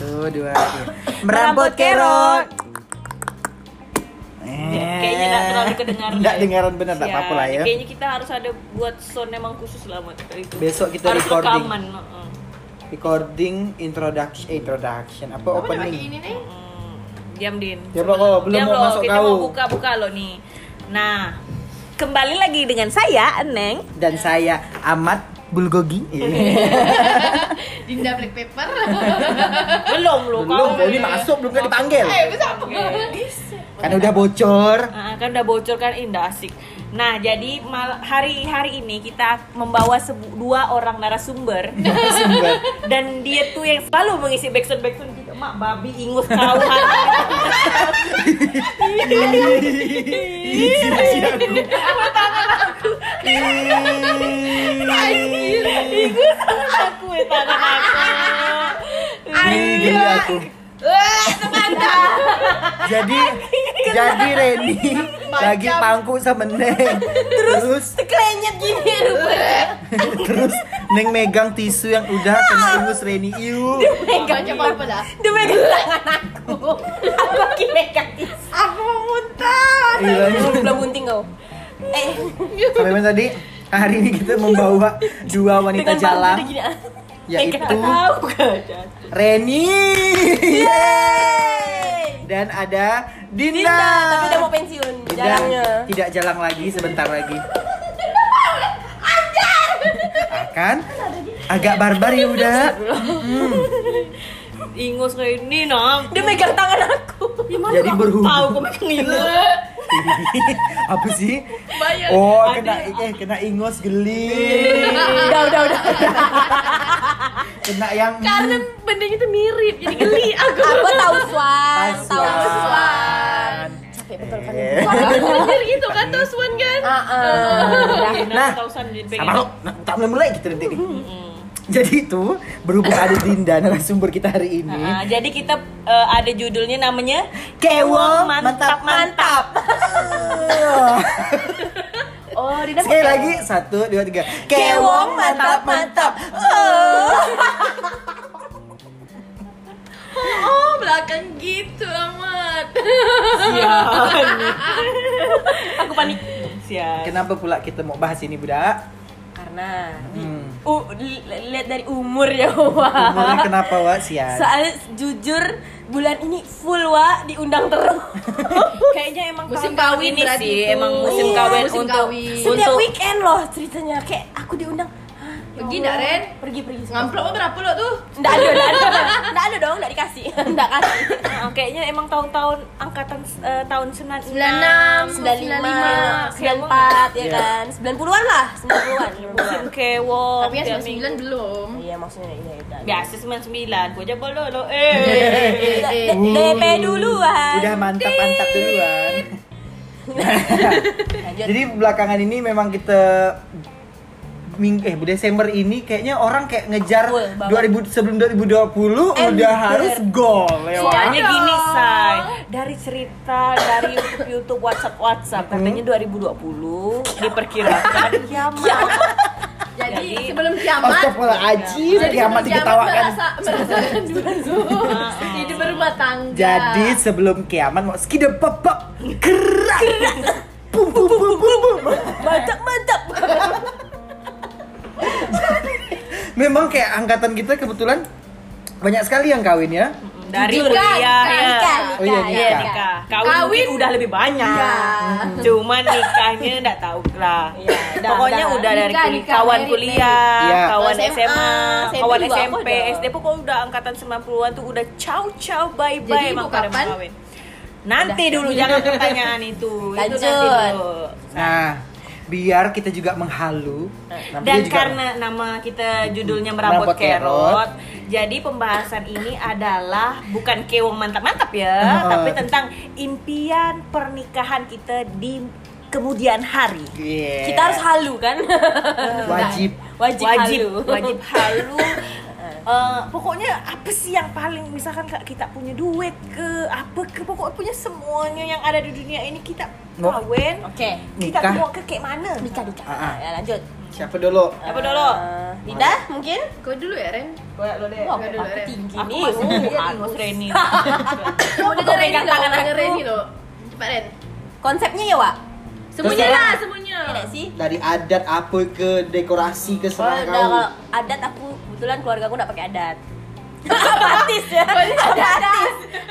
Tuh dua tiga. Merambut kerot. Kayaknya nggak terlalu kedengaran. Nggak ya. dengaran bener, nggak apa-apa lah ya. Kayaknya kita harus ada buat sound emang khusus lah buat itu. Besok kita harus recording. rekaman. Recording introduction, eh, introduction apa Apa opening? ini nih? Hmm, Diam din. Ya, Pak, oh, belum Diam mau loh, masuk kita kau. mau buka-buka loh nih. Nah, kembali lagi dengan saya Neng. Dan saya Ahmad Bulgogi. Dinda Black Pepper. Belum loh belum, kau. ini masuk belum kan dipanggil. Eh, bisa apa? Kan udah bocor. Ah, kan udah bocor kan indah asik. Nah, jadi mal- hari hari ini kita membawa dua orang narasumber Sumber. dan dia tuh yang selalu mengisi backsound backsound mak babi ingus kau ingus aku ya tangan aku. Ini gini aku. Jadi jadi Reni lagi pangku sama Neng. Terus Teklenyet gini rupanya terus Neng megang tisu yang udah kena ingus Reni. Iu. Baca apa dah? dia megang tangan aku aku lagi megang tisu aku mau muntah Iya, belum belum bunting kau eh Sampai mana tadi? Hari ini kita membawa dua wanita dengan jalan ah. Yaitu Eh, tahu Reni Yeay. dan ada Dinda. Dinda tapi udah mau pensiun Dinda jalangnya tidak jalan lagi sebentar lagi. Akan agak barbar ya udah. ingus kayak ini nah dia megang tangan aku Jadi berhubung. tahu kau megang ingus Apa sih? Bayar. Oh, Ada. kena eh kena ingus geli. udah udah udah Kena yang Karena bendanya tuh mirip, jadi geli aku. aku tahu swan tahu swan capek betul kan Eh. Bener gitu kan tuh Swan kan? Ah, ah. Nah, tahu san jadi pengen Sama lo, nah, tak mulai mulai kita nanti. Jadi itu berhubung ada Dinda narasumber kita hari ini. Ah, jadi kita eh, ada judulnya namanya Kewong mantap mantap. oh, Dinda Sekali lagi satu dua tiga. Kewong mantap mantap. Oh, belakang gitu amat. Sian. Aku panik. Sian. Kenapa pula kita mau bahas ini budak? Karena Hmm. uh, li- lihat dari umur ya, Wak. Umurnya kenapa wa sian? Soalnya jujur bulan ini full wa diundang terus. Kayaknya emang Musim kawin ini berarti sih, itu. emang musim Iya, kawin musim untuk kawin. untuk Setiap weekend loh ceritanya kayak aku diundang. "Hah, ya Pergi Allah." nggak, Ren? Pergi pergi. Ngamplop berapa lo tuh? Enggak ada, enggak ada. Enggak ada dong, enggak dikasih. Enggak kasih. Ah, kayaknya emang tahun-tahun angkatan eh, tahun 96 95, 95, 94 ya kan. 90-an lah, 90-an. musim kewok Tapi yang tiap 99 minggu. belum. Iya maksudnya iya biasa 99 gua aja boleh lo Eh, eh eh, eh. DP duluan. Udah mantap mantap duluan. Jadi belakangan ini memang kita ming eh Desember ini kayaknya orang kayak ngejar banget. 2000 sebelum 2020 udah Ember. harus gol ya. Soalnya gini say dari cerita dari YouTube YouTube WhatsApp WhatsApp katanya 2020 diperkirakan kiamat. Jadi, Jadi- sebelum kiamat Astagfirullahaladzim, Jadi kiamat sebelum diketawakan. Hidup berumah tangga Jadi sebelum kiamat mau skide pop pop gerak. Pum pum pum pum pum. Mantap, mantap. Memang kayak angkatan kita kebetulan banyak sekali yang kawin ya. Dari Jujur, kuliah nikah, ya. nikah, Oh iya, nikah, Iya nikah. nikah. Kawin, udah lebih banyak. Iya. Cuman nikahnya enggak tahu lah. Iya, udah, Pokoknya udah. udah dari Nikah, kuliah, nikah, kawan kuliah, Iya. kawan SMA, SMA, SMP kawan SMP. SD pokoknya udah angkatan 90-an tuh udah ciao ciao bye bye Jadi emang pada kawin. Nanti dulu jangan pertanyaan itu. Itu nanti Lanjut. dulu. Nah, biar kita juga menghalu. Nah, Dan juga- karena nama kita judulnya Merambut kerot. kerot, jadi pembahasan ini adalah bukan kewong mantap-mantap ya, Heeh. tapi tentang impian pernikahan kita di kemudian hari. Yeah. Kita harus halu kan? wajib. Wajib, wajib halu. wajib halu. Eh, pokoknya apa sih yang paling misalkan kak kita punya duit ke apa ke pokoknya punya semuanya yang ada di dunia ini kita kawin Oke. kita Nikah. mau ke kayak mana Nikah, nikah. Ah, ah. Ya, lanjut. Siapa dulu? Apa dulu? Eh, Dinda mungkin? Kau dulu ya Ren. Koyak lo deh. Dulu, aku Ren. tinggi Aku nih. masih Uh, lihat harus. Mas Reni. Kau Kau pegang tangan aku. Reni lo. Cepat Ren. Konsepnya ya, Wak? Semuanya lah, semuanya. Nggak sih? Dari adat apa ke dekorasi ke udah kau. kalau adat aku kebetulan keluarga aku nggak pakai adat. apatis ya, apatis,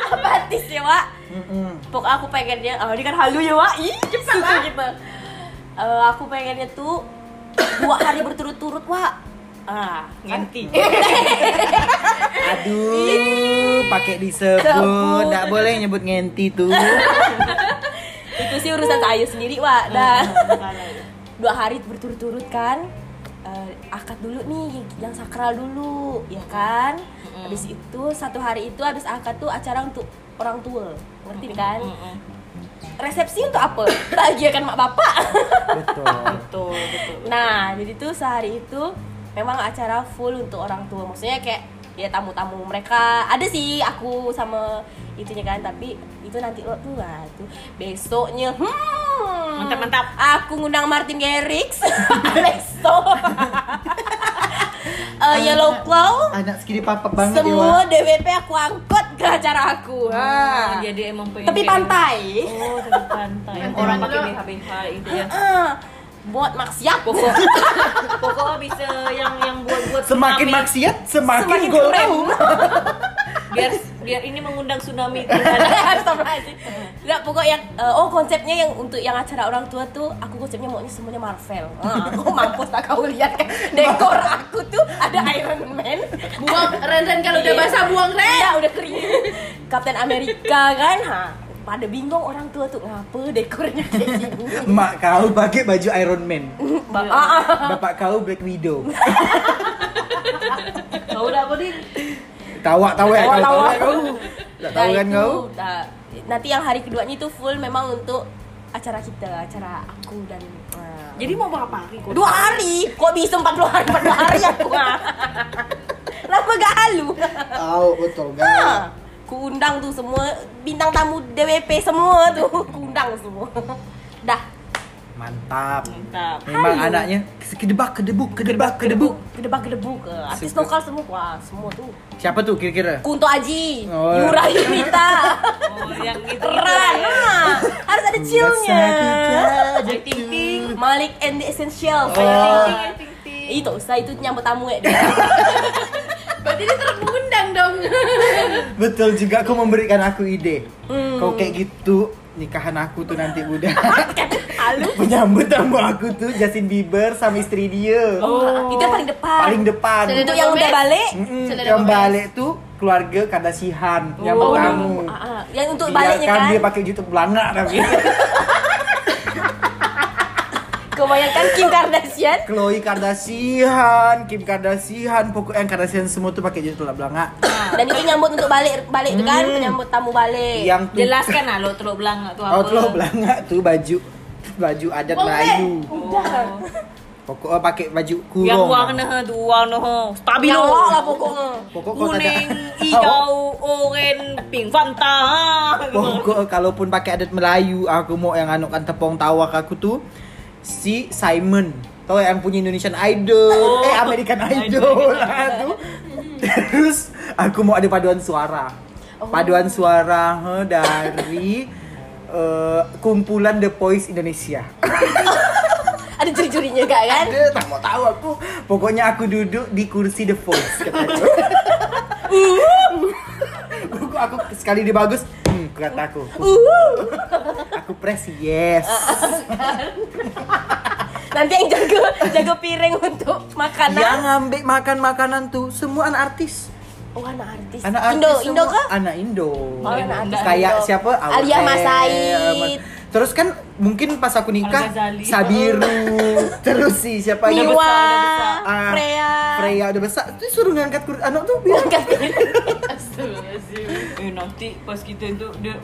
apatis ya, Wak. Mm-mm. Pokoknya aku pengennya, oh ini kan halu ya, Wak. Ih, cepat suka gitu. Eh, aku pengennya tuh dua hari berturut-turut, Wak. Ah, ngenti. Aduh, pakai disebut. Sebut. Nggak boleh nyebut ngenti tuh. Itu sih urusan saya sendiri, Wak. Dah. dua hari berturut-turut kan eh, akad dulu nih yang sakral dulu ya kan? Habis itu satu hari itu habis akad tuh acara untuk orang tua ngerti kan? Resepsi untuk apa? Bahagiakan mak bapak. Betul. Betul, betul. nah jadi tuh sehari itu memang acara full untuk orang tua. Maksudnya kayak ya tamu-tamu mereka ada sih aku sama itunya kan tapi itu nanti lo tuh lah tuh besoknya hmm Mantap, mantap. aku ngundang Martin Garrix Alexo Eh, Yellow Claw Anak segini papa banget ya, semua. DWP aku angkut ke acara aku Oh, ha. jadi emang pengen tepi kayak- pantai Oh, tepi pantai. Orang pakai BH-BH itu ya. Ah, buat maksiat Pokok pokoknya bisa yang yang buat-buat Semakin tsunami. maksiat, semakin, Semakin gol keren. kau. biar biar ini mengundang tsunami. Nggak, pokok yang eh, oh konsepnya yang untuk yang acara orang tua tuh aku konsepnya maunya semuanya Marvel. Ah, aku mampus tak kau lihat kan dekor aku tuh ada Iron Man. Buang Ren Ren kalau udah Iya. basah buang Ren. Ya udah kering. Captain Amerika kan. Ha. Pada bingung orang tua tuh ngapa dekornya kayak gini. Mak kau pakai baju Iron Man. Ba- ah, ah. Bapak kau Black Widow. Kau udah apa din? Tawa tawa ya kau. Tawa, tawa. tawa kau. Tak tahu kan kau? nah, nanti yang hari keduanya itu full memang untuk acara kita, acara aku dan ah, Jadi mau berapa hari kau? dua hari kok bisa 40 hari 40 hari aku ah. Lama gak halu Tahu betul kan? Ku undang tuh semua bintang tamu DWP semua tuh ku undang semua dah Mantap. Mantap. Memang Halu. anaknya kedebak kedebuk kedebak kedebuk. kedebak kedebuk ke artis Suka. lokal semua wah semua tuh Siapa tuh kira-kira? Kunto Aji Oh. Yura Yunita Oh, yang itu keren ah. harus ada chillnya Jadi ting ting. Malik and the Essentials Oh. Ting ting ting ting. itu usah itu nyambut tamu ya. Berarti dia terus mengundang dong. Betul juga kau memberikan aku ide. Hmm. Kau kayak gitu nikahan aku tuh nanti udah. Penyambut tamu aku tuh Justin Bieber sama istri dia. Oh, itu paling depan. Paling depan. Untuk yang udah balik. Selena yang balik tuh keluarga Kardashian yang Oh, tamu. ah, ah. Yang untuk baliknya kan. dia pakai YouTube belanga tapi. Kebayangkan Kim Kardashian. Khloe Kardashian, Kim Kardashian, pokoknya yang Kardashian semua tuh pakai YouTube belanga. Dan itu nyambut untuk balik balik kan, Hmm. penyambut tamu balik. Yang tuh Jelaskan lah lo teluk belanga tuh apa. Oh, tuh belanga tuh baju baju adat. Melayu. Oh. Pokoknya pakai baju kurung. Yang warna tuh warna stabilo. Yang lah pokoknya. Pokok Kuning, tanya- hijau, oranye, pink, fanta. Pokok kalaupun pakai adat Melayu, aku mau yang anukan tepung tawak aku tuh si Simon. Tahu yang punya Indonesian Idol, Oh. eh American Idol lah tuh. Terus aku mau ada paduan suara. Paduan suara he, dari eh, kumpulan The Voice Indonesia. Ada juri-jurinya gak kan? Ada, tak mau tahu aku. Pokoknya aku duduk di kursi The Voice kataku. aku, aku sekali dia bagus, kata aku. Aku press yes. Nanti yang jaga jaga piring untuk makanan. Yang ngambil makan makanan tuh semua anak artis. Oh, anak artis. Anak artis Indo, semua Indo kah? Anak Indo. Oh, anak artis Kayak Indo. siapa? Alia Awet, Masaid. Terus kan mungkin pas aku nikah. Sabiru. Terus sih siapa lagi? Miwa, Ah, Freya. Freya udah besar. Tuh suruh ngangkat kur- anak tuh biar Angkat piring. Eh nanti pas kita itu dia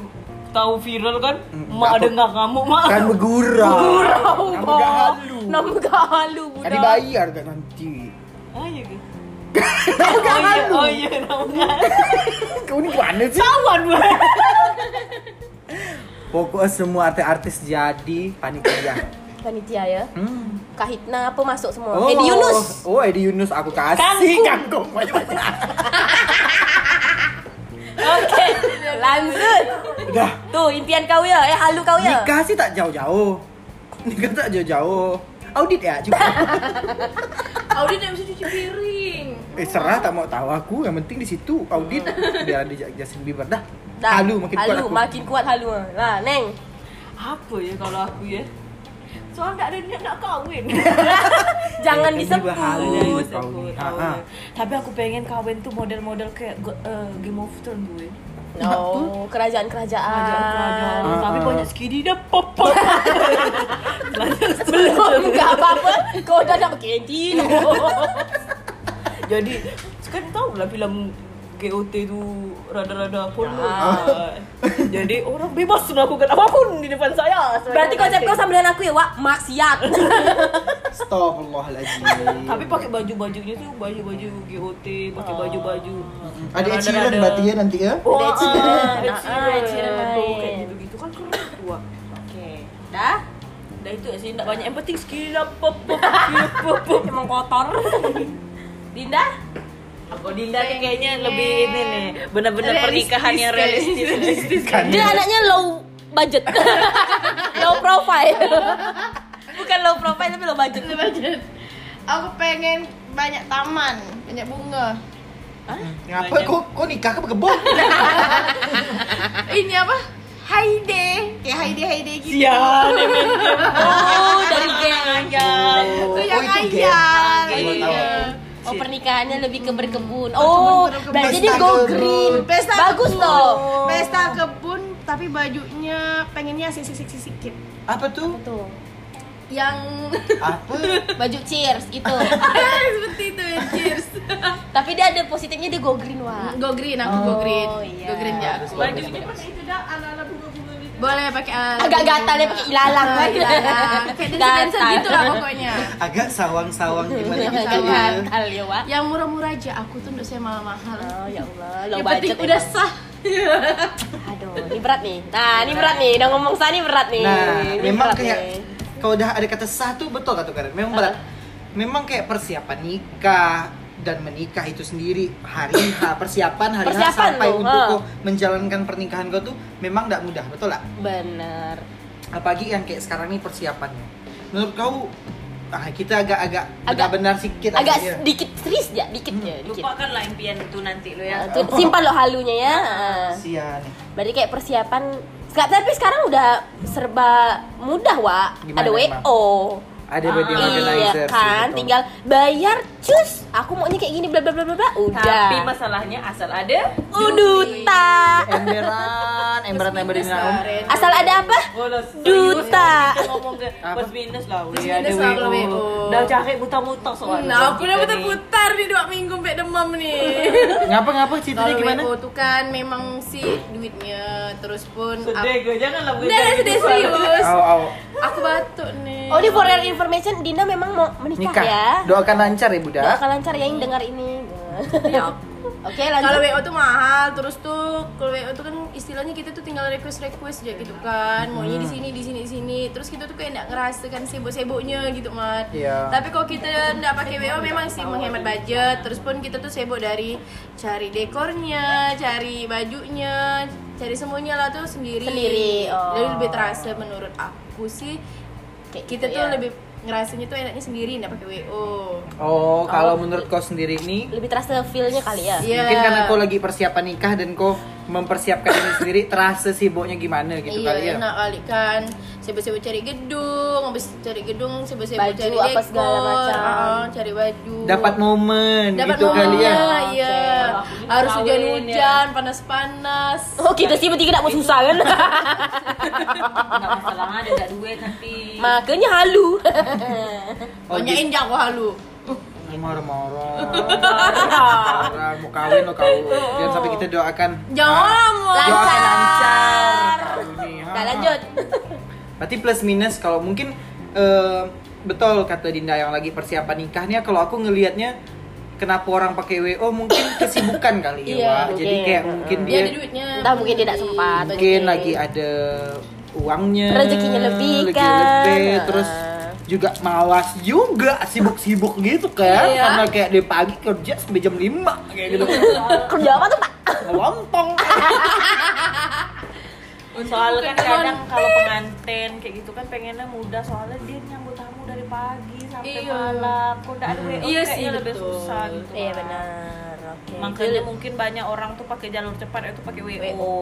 tahu viral kan, Hmm, mak ada nggak ngamuk mak. kan bergurau. Gurau, Nama gak halu. Nama gak halu, Kan budak. dibayar gak nanti. Ah iya ke? oh iya, oh iya, namanya. Kau ni mana sih? Kawan banget. Pokoknya semua artis-artis jadi panitia. Panitia ya. Hmm. Kahitna apa masuk semua. Edi Yunus. Oh, Edi Yunus aku kasih Kangkung. Oke, lanjut. Udah. Tuh impian kau ya, eh halu kau ya. Nikah sih tak jauh-jauh. Nikah tak jauh-jauuh. Audit ya juga. Audit yang bisa cuci piring. eh serah tak mau tahu aku. Yang penting di situ audit biar ada Justin Bieber dah. Dah, Halu makin kuat halu, aku. makin kuat halu. Lah, Neng. Apa ya kalau aku ya? Soalnya tak ada niat nak kahwin. Jangan Eh, disebut. Tapi aku pengen kahwin tuh model-model kayak eh, Game of Thrones gue. Oh, kerajaan-kerajaan. Kerajaan-kerajaan. Ah, Tapi banyak skidi dah pop pop. Belum, enggak apa-apa. Kau udah nak anti. Jadi sekarang tahu lah film GOT tu rada-rada porno. Ah. Jadi orang bebas melakukan apa pun di depan saya. Berarti konsep kau sama dengan aku ya, Wak? Maksiat. Astagfirullahaladzim. Tapi pakai baju-bajunya tuh baju-baju GOT, pakai Oh. baju-baju. Ada rada-rada- berarti ya nanti ya? Wah, Ed Sheeran. Ed Ah, Ed Sheeran. Sheeran Tuh, main. kayak gitu-gitu kan keren tuh. Wak. Oke. Dah? Dah itu sih tak banyak yang penting skill pop, pop. Emang kotor. Dinda? Aku Dinda nih kayaknya lebih ini nih, benar-benar Realistis, pernikahan yang realistis. realistis. Kan Dia anaknya low budget. low profile. Bukan low profile tapi low budget. Budget. Aku pengen banyak taman, banyak bunga. Ngapa kok kok nikah ke kebun? Ini apa? Haide. Kayak Haide Haide gitu. Emang Oh, dari geng. Itu Oh, yang itu game. ayam. Iya. Oh pernikahannya lebih ke berkebun. Oh, berkebun. berarti dia go kebun. green. Pesta Bagus kebun. toh. Pesta kebun tapi bajunya pengennya seksi-seksi sedikit. Apa tuh? Tuh. Yang Apa? Baju cheers gitu. seperti itu ya, cheers. Tapi dia ada positifnya dia go green, Wak. Go green, aku go Oh, green. iya. Go green ya. Bagus, Bajunya bagus. pakai itu dah ala-ala bunga-bunga gitu. Boleh pakai uh, Agak gatal dia pakai ilalang. Ah, ilalang. Kayak dancer gitu lah pokoknya. Agak sawang-sawang gimana gitu. Agak gatal ya, Wak. Yang murah-murah aja, aku tuh nggak saya mahal-mahal. Oh, ya Allah. Low Yang penting budget udah sah. Aduh, ini berat nih. Nah, ini berat nih. Udah ngomong sah nih berat nih. Nah, Ini memang kayak kalau udah ada kata sah tuh betul kata Karen. Memang berat. Memang kayak persiapan nikah dan menikah itu sendiri hari H persiapan hari H Persiapan sampai loh, untuk kau menjalankan pernikahan kau tuh memang tidak mudah betul lah Bener. apalagi yang kayak sekarang ini persiapannya menurut kau ah, kita agak-agak Agak- agak benar sedikit Agak aja. sedikit serius ya, dikit ya, dikit. Lupakanlah impian itu nanti lo ya. tuh, simpan lo halunya ya. Ah. Sia nih. Berarti kayak persiapan tapi sekarang udah serba mudah, Wak. Gimana Ada emang? WO. Ada wedding Iya organizer sih, kan, betul. tinggal bayar cus. Aku maunya kayak gini bla bla bla bla bla. Udah. Tapi masalahnya asal ada Uduta. emberan emberan emberan om Asal ada apa? Oh, lah, Duta. plus minus lah. Plus Iya, ada minus lah kalau WO. WO. Dah cari mutar-mutar soalnya. Nah, aku udah nih. putar-putar nih dua minggu sampai demam nih. ngapa ngapa ceritanya gimana WO tuh kan memang sih duitnya terus pun Sedih gue, janganlah Udah, udah, sedih serius. Aku batuk nih. Oh, ini for your information, Dinda memang mau menikah nikah ya. doakan lancar ya bunda Doakan lancar ya yang dengar ini. Ya. Oke, Kalau lanjut. WO tuh mahal, terus tuh kalau WO tuh kan istilahnya kita tuh tinggal request request aja gitu kan, maunya di sini di sini di sini, terus kita tuh kayak nggak ngerasakan sibuk-sibuknya gitu mat. Iya. Tapi kalau kita nggak pakai WO memang sih menghemat budget, terus pun kita tuh sibuk dari cari dekornya, cari bajunya, cari semuanya lah tuh sendiri. Sendiri, oh. Jadi lebih terasa menurut aku sih Kayak kita gitu tuh ya. lebih ngerasanya tuh enaknya sendiri nggak pakai WO. oh kalau menurut kau sendiri nih Lebih terasa feel-nya kali ya. Iya. mungkin karena kau lagi persiapan nikah dan kau mempersiapkan ini sendiri terasa sibuknya gimana gitu iya, kali ya enak kali kan. Sibuk-sibuk cari gedung, habis cari gedung, sibuk-sibuk Baju cari apa dekor, segala macam. ah, cari baju. dapat momen Dapat gitu kali ya iya. Oke. Harus hujan-hujan, panas-panas. Oh, kita sih bertiga tak mau susah kan? Enggak masalah ada enggak duit tapi Makanya halu. oh Banyakin aku halu. Gitu. marah-marah marah mau kawin lo kau jangan sampai kita doakan Jangan, Lancar. Ha. Nah, lanjut. Berarti plus minus kalau mungkin eh, betul kata Dinda yang lagi persiapan nikahnya kalau aku ngelihatnya kenapa orang pakai WO mungkin kesibukan kali ya Iya, Wak. Jadi kayak mungkin Dia dia ada duitnya. Entah mungkin dia tak sempat. mungkin lagi ada uangnya Rezekinya lebih kan. lebih, terus. Juga malas juga sibuk-sibuk gitu kan Iya. karena kayak dari pagi kerja sampai jam 5 kayak gitu Kerja apa tuh pak? lompong soalnya kan kadang kalau pengantin kayak gitu kan pengennya mudah soalnya dia nyambut tamu dari pagi sampai Iya. malam kok ada WO Iya kayaknya sih, lebih susah gitu Iya kan. benar. Oke. makanya mungkin banyak orang tuh pakai jalur cepat itu pakai WO, WO.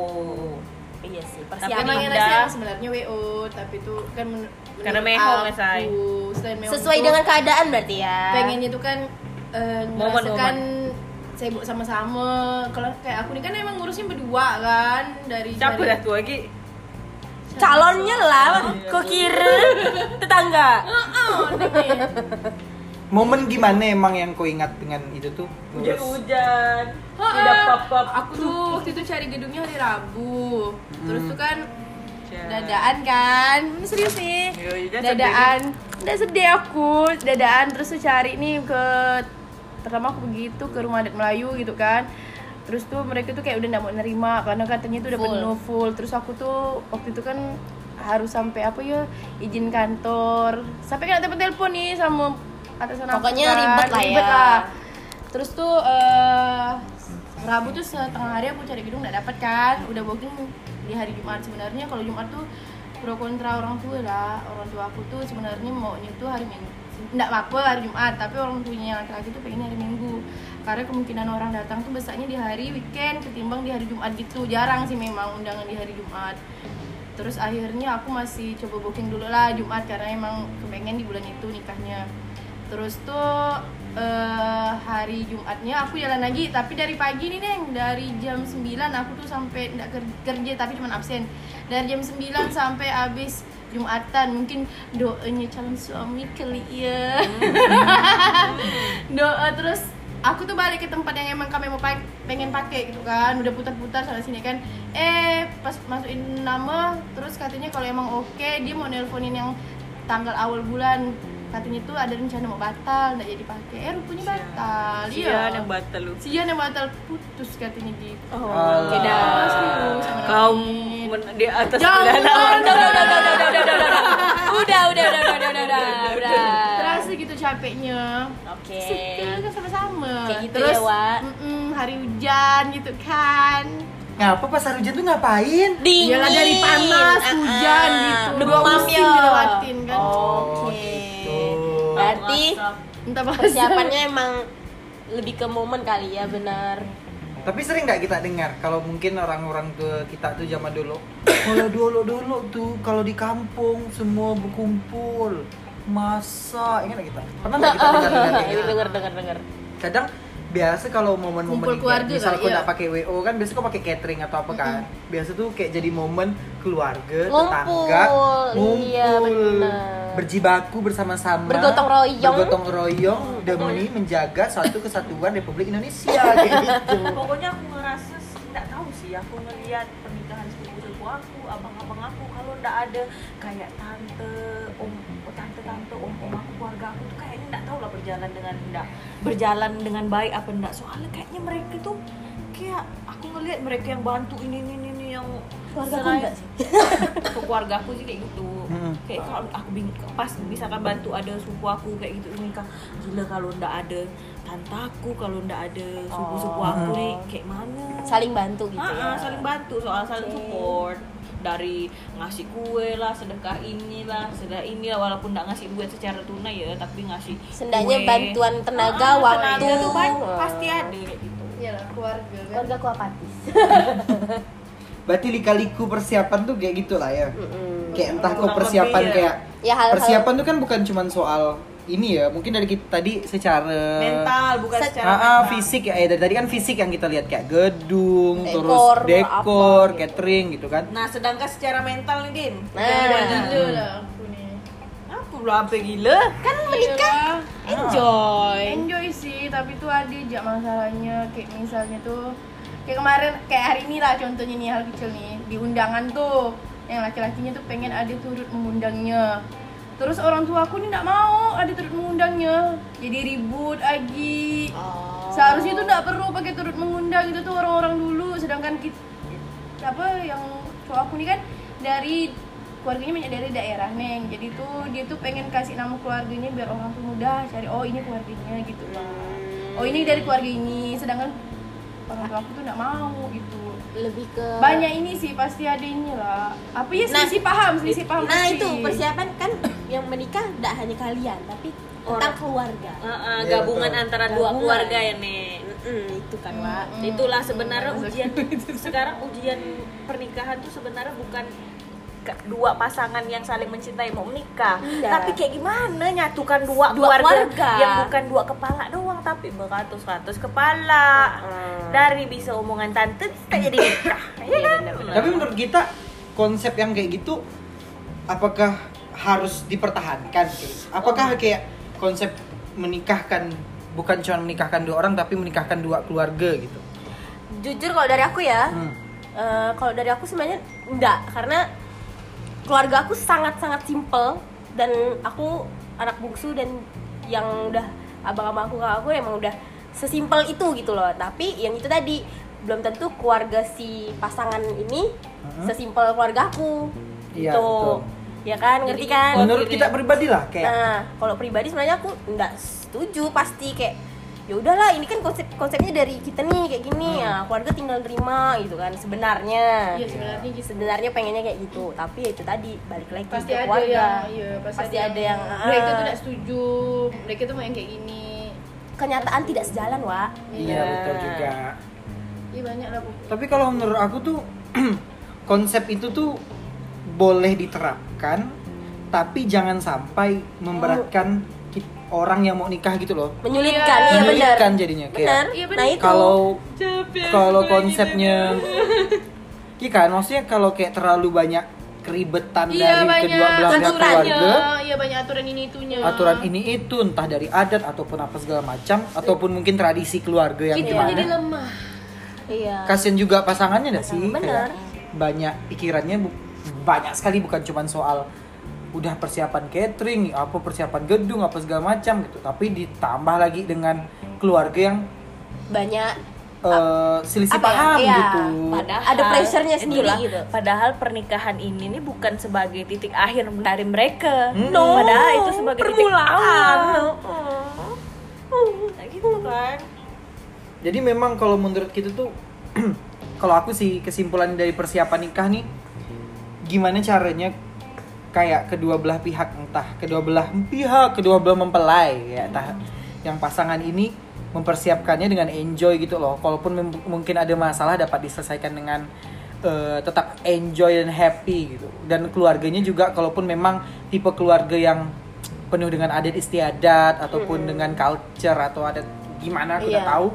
Iya sih. Tapi Tapi Persiapan. emang enaknya sebenarnya WO, tapi itu kan men- Karena Mesai. selain mehong Sesuai itu, dengan keadaan berarti ya. pengennya tuh kan eh, Momen, merasakan sibuk sama-sama. Kalau kayak aku nih kan emang ngurusnya berdua kan dari siapa dari dah tuh lagi calonnya lah. Kok kira tetangga? Momen gimana emang yang kau ingat dengan itu tuh? Ngurus hujan. Oh, tidak pop-pop Aku tuh waktu itu cari gedungnya hari Rabu. Terus Hmm. tuh kan dadaan kan. Ini serius nih. Iya, iya, sedih. dadaan. Udah sedih aku. Dadaan terus tuh cari nih ke pertama aku begitu ke rumah adat Melayu gitu kan. Terus tuh mereka tuh kayak udah nggak mau nerima karena katanya tuh udah Full. penuh full terus aku tuh waktu itu kan harus sampai apa ya izin kantor. Sampai kan dapat telepon nih sama atasan aku Pokoknya kan. ribet lah ya. lah. terus tuh eh Rabu tuh setengah hari aku cari gedung nggak dapat kan. Udah booking di hari Jumat. Sebenarnya kalau Jumat tuh pro kontra orang tua lah. Orang tua aku tuh sebenarnya maunya tuh hari Minggu. Nggak apa hari Jumat tapi orang tuanya yang laki-laki tuh pengen hari Minggu. Karena kemungkinan orang datang tuh besarnya di hari weekend ketimbang di hari Jumat gitu. Jarang sih memang undangan di hari Jumat. Terus akhirnya aku masih coba booking dulu lah Jumat karena emang kepengen di bulan itu nikahnya terus tuh eh, hari Jumatnya aku jalan lagi tapi dari pagi nih neng. Dari jam 9 aku tuh sampai ker- kerja tapi cuma absen. Dari jam 9 sampai habis Jumatan. Mungkin doanya calon suami kali ya. Doa terus aku tuh balik ke tempat yang emang kami mau pak- pengen pakai gitu kan. Udah putar-putar sana sini kan. Eh pas masukin nama terus katanya kalau emang oke dia mau nelponin yang tanggal awal bulan katanya tuh ada rencana mau batal nggak jadi pakai eh rupanya batal Sian iya yang batal lu Sian yang batal putus katanya gitu Oh, Ah. dah. serius kaum di atas Jangan. sembilan Udah, udah, udah, udah, udah, udah, udah, udah. Udah, udah, udah, udah, udah, udah, udah. terasa gitu capeknya Oke. Setel kan sama-sama Kayak gitu terus ya, Wak. mm-mm, hari hujan gitu kan ngapa pas hari hujan tuh ngapain Dingin. Yalah dari panas, Ah, hujan ah. gitu. Dua Demam musim dilewatin kan. Oke. gitu. Berarti Entah persiapannya emang lebih ke momen kali ya, benar. Tapi sering nggak kita dengar kalau mungkin orang-orang tua kita tuh zaman dulu, kalau dulu dulu tuh kalau di kampung semua berkumpul masa ingat nggak kita pernah nggak kita dengar? Dengar, dengar, dengar. kadang biasa kalau momen-momen Kumpul kayak keluarga misal kau ya? nggak pakai wo kan biasa kau pakai catering atau apa kan. Biasa tuh kayak jadi momen keluarga Ngumpul, tetangga ngumpul iya, berjibaku bersama-sama Bergotong royong. bergotong royong demi menjaga suatu kesatuan Republik Indonesia gitu. Pokoknya aku ngerasa nggak tahu sih aku ngelihat pernikahan sepupu-sepupu aku abang-abang aku kalau nggak ada kayak tante om tante-tante om-om aku keluarga aku tuh kayaknya nggak tahu lah berjalan dengan nggak berjalan dengan baik apa enggak soalnya kayaknya mereka tuh kayak aku ngelihat mereka yang bantu ini ini ini, ini yang Keluarga aku enggak sih? Ke keluarga aku sih kayak gitu Mm-mm. kayak kalau aku bingung pas misalkan bantu ada suku aku kayak gitu ini kan gila kalau ndak ada tantaku kalau ndak ada suku-suku aku Oh. nih kayak mana Saling bantu gitu Ah, ya. ah, saling bantu soal saling support dari ngasih kue lah sedekah inilah sedekah ini lah walaupun nggak ngasih duit secara tunai ya tapi ngasih Seenggaknya kue. bantuan tenaga, Ah, waktu. tenaga tuh pasti ada gitu Iyalah keluarga kan. Keluarga aku apatis. Berarti lika-liku persiapan tuh kayak gitu lah ya. Mm-mm. Kayak entah kok persiapan ya. kayak Ya hal-hal persiapan tuh kan bukan cuma soal ini ya, mungkin dari kita tadi secara mental bukan secara Ah, ah, mental. fisik ya, eh, dari tadi kan fisik yang kita lihat kayak gedung, Dekor, terus dekor, apa gitu. catering gitu kan. nah sedangkan secara mental nih din Nah. Gila lah aku nih. apa pula apa gila Kan menikah enjoy. Enjoy sih, tapi tuh ada aja masalahnya kayak misalnya tuh kayak kemarin kayak hari ini lah contohnya nih hal kecil nih di undangan tuh yang laki-lakinya tuh pengen ada turut mengundangnya terus orang tua aku nih nggak mau ada turut mengundangnya. Jadi ribut lagi Oh. seharusnya tuh nggak perlu pakai turut mengundang. Itu tuh orang-orang dulu. Sedangkan kita apa yang cowok aku nih kan dari keluarganya banyak dari daerah neng. Jadi tuh dia tuh pengen kasih nama keluarganya biar orang tuh mudah cari oh ini keluarganya gitu lah oh ini dari keluarga ini. Sedangkan orang tua aku tuh nggak mau gitu. Lebih ke banyak ini sih pasti ada ini lah apa ya Nah, selisih paham selisih paham nah pasti. itu persiapan kan yang menikah tidak hanya kalian tapi tentang Orang. keluarga Heeh, Iya, gabungan betul. antara dua Gabungan. keluarga ya nek Mm-mm, itu kan Wak. Hmm. itulah sebenarnya ujian sekarang ujian pernikahan tuh sebenarnya bukan dua pasangan yang saling mencintai mau menikah Iya. tapi kayak gimana nyatukan dua, Dua keluarga, keluarga. yang bukan dua kepala doang tapi beratus-ratus kepala dari bisa omongan tante kita jadi nikah ya kan Tapi menurut kita konsep yang kayak gitu apakah harus dipertahankan? Apakah kayak konsep menikahkan bukan cuma menikahkan dua orang tapi menikahkan dua keluarga gitu? jujur kalau dari aku ya Hmm. eh, kalau dari aku sebenarnya enggak karena keluarga aku sangat sangat simple dan aku anak bungsu dan yang udah abang-abang aku kakak aku emang udah sesimpel itu gitu loh tapi yang itu tadi belum tentu keluarga si pasangan ini Mhm. sesimpel keluarga aku Iya, gitu betul. Ya kan ngerti kan Menurut kita pribadi lah kayak Nah, kalau pribadi sebenarnya aku nggak setuju pasti kayak ya udahlah ini kan konsep konsepnya dari kita nih kayak gini Hmm. ya keluarga tinggal terima gitu kan sebenarnya Iya, sebenarnya gitu. sebenarnya pengennya kayak gitu tapi ya itu tadi balik lagi pasti ke ada keluarga yang iya Pasti ada yang, mereka tuh ah. tidak setuju mereka tuh mau yang kayak gini kenyataan tidak sejalan wa iya betul juga. iya banyak lah Bu. Tapi kalau menurut aku tuh konsep itu tuh boleh diterapkan tapi jangan sampai memberatkan ki- orang yang mau nikah gitu loh. menyulitkan iya, benar. Menyulitkan jadinya kayak benar. Iya, nah itu. Kalau kalau konsepnya iya kan? Maksudnya kalau kayak terlalu banyak keribetan iya dari banyak kedua belah pihak keluarga. Iya banyak aturan ini itunya. Aturan ini itu entah dari adat ataupun apa segala macam ataupun mungkin tradisi keluarga yang itu gimana. jadi lemah. Iya. Kasian juga pasangannya dah sih? Bener. kayak banyak pikirannya bu- banyak sekali bukan cuma soal udah persiapan catering apa persiapan gedung apa segala macam gitu tapi ditambah lagi dengan keluarga yang banyak eh, selisih apa ya? paham Iya. gitu Padahal Ada pressure-nya sendiri itulah, gitu. Padahal pernikahan ini nih bukan sebagai titik akhir dari mereka. No, padahal itu sebagai permulaan. titik awal. Nah, gitu kan. Jadi memang kalau menurut kita tuh kalau aku sih kesimpulan dari persiapan nikah nih gimana caranya kayak kedua belah pihak entah kedua belah pihak kedua belah mempelai ya entah yang pasangan ini mempersiapkannya dengan enjoy gitu loh. Kalaupun mungkin ada masalah dapat diselesaikan dengan eh, tetap enjoy dan happy gitu. Dan keluarganya juga kalaupun memang tipe keluarga yang penuh dengan adat istiadat ataupun dengan culture atau adat gimana aku nggak Iya. tahu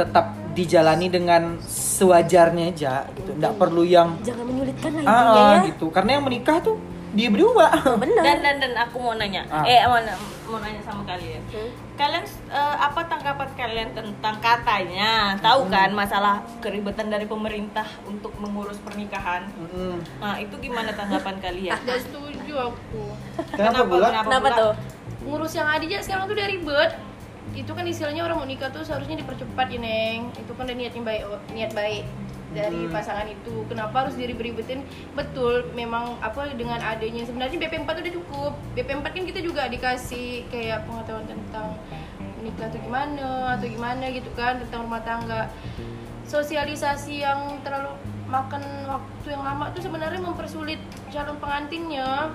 tetap dijalani dengan sewajarnya aja gitu nggak perlu yang jangan menyulitkan lah ah, ah, ya gitu karena yang menikah tuh dia berdua benar Dan dan dan aku mau nanya, Ah. eh mau, mau nanya sama kalian. Hmm. Kalian eh, apa tanggapan kalian tentang katanya? Tahu kan masalah keribetan dari pemerintah untuk mengurus pernikahan? Mm-mm. Nah, itu gimana tanggapan kalian? Gak setuju aku kenapa bulan kenapa pula? tuh ngurus yang ada aja sekarang tuh udah ribet itu kan istilahnya orang mau nikah tuh seharusnya dipercepat ya neng. Itu kan udah niatnya baik niat baik dari Hmm. pasangan itu. Kenapa harus diribet-ribetin? Betul memang apa dengan adanya sebenarnya BP 4 udah cukup. BP 4 kan kita juga dikasih kayak pengetahuan tentang nikah tuh gimana atau gimana gitu kan tentang rumah tangga. Sosialisasi yang terlalu makan waktu yang lama tuh sebenarnya mempersulit calon pengantinnya.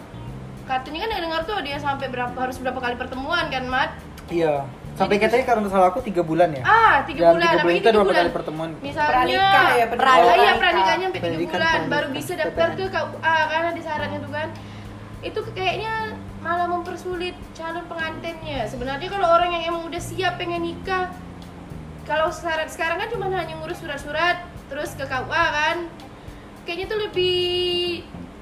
Katanya kan dengar tuh dia sampai berapa harus berapa kali pertemuan kan mat? Iya sampai katanya kalau nggak salah aku tiga bulan ya? Ah tiga bulan. tiga bulan itu bulan. kali pertemuan. Misalnya Pranikah ya, pranikah pranikah. iya pranikahnya sampai tiga bulan. Baru bisa daftar ke KUA karena di syaratnya tuh kan. Itu kayaknya malah mempersulit calon pengantinnya. Sebenarnya kalau orang yang emang udah siap pengen nikah kalau syarat sekarang kan cuma hanya ngurus surat-surat terus ke KUA kan. Kayaknya tuh lebih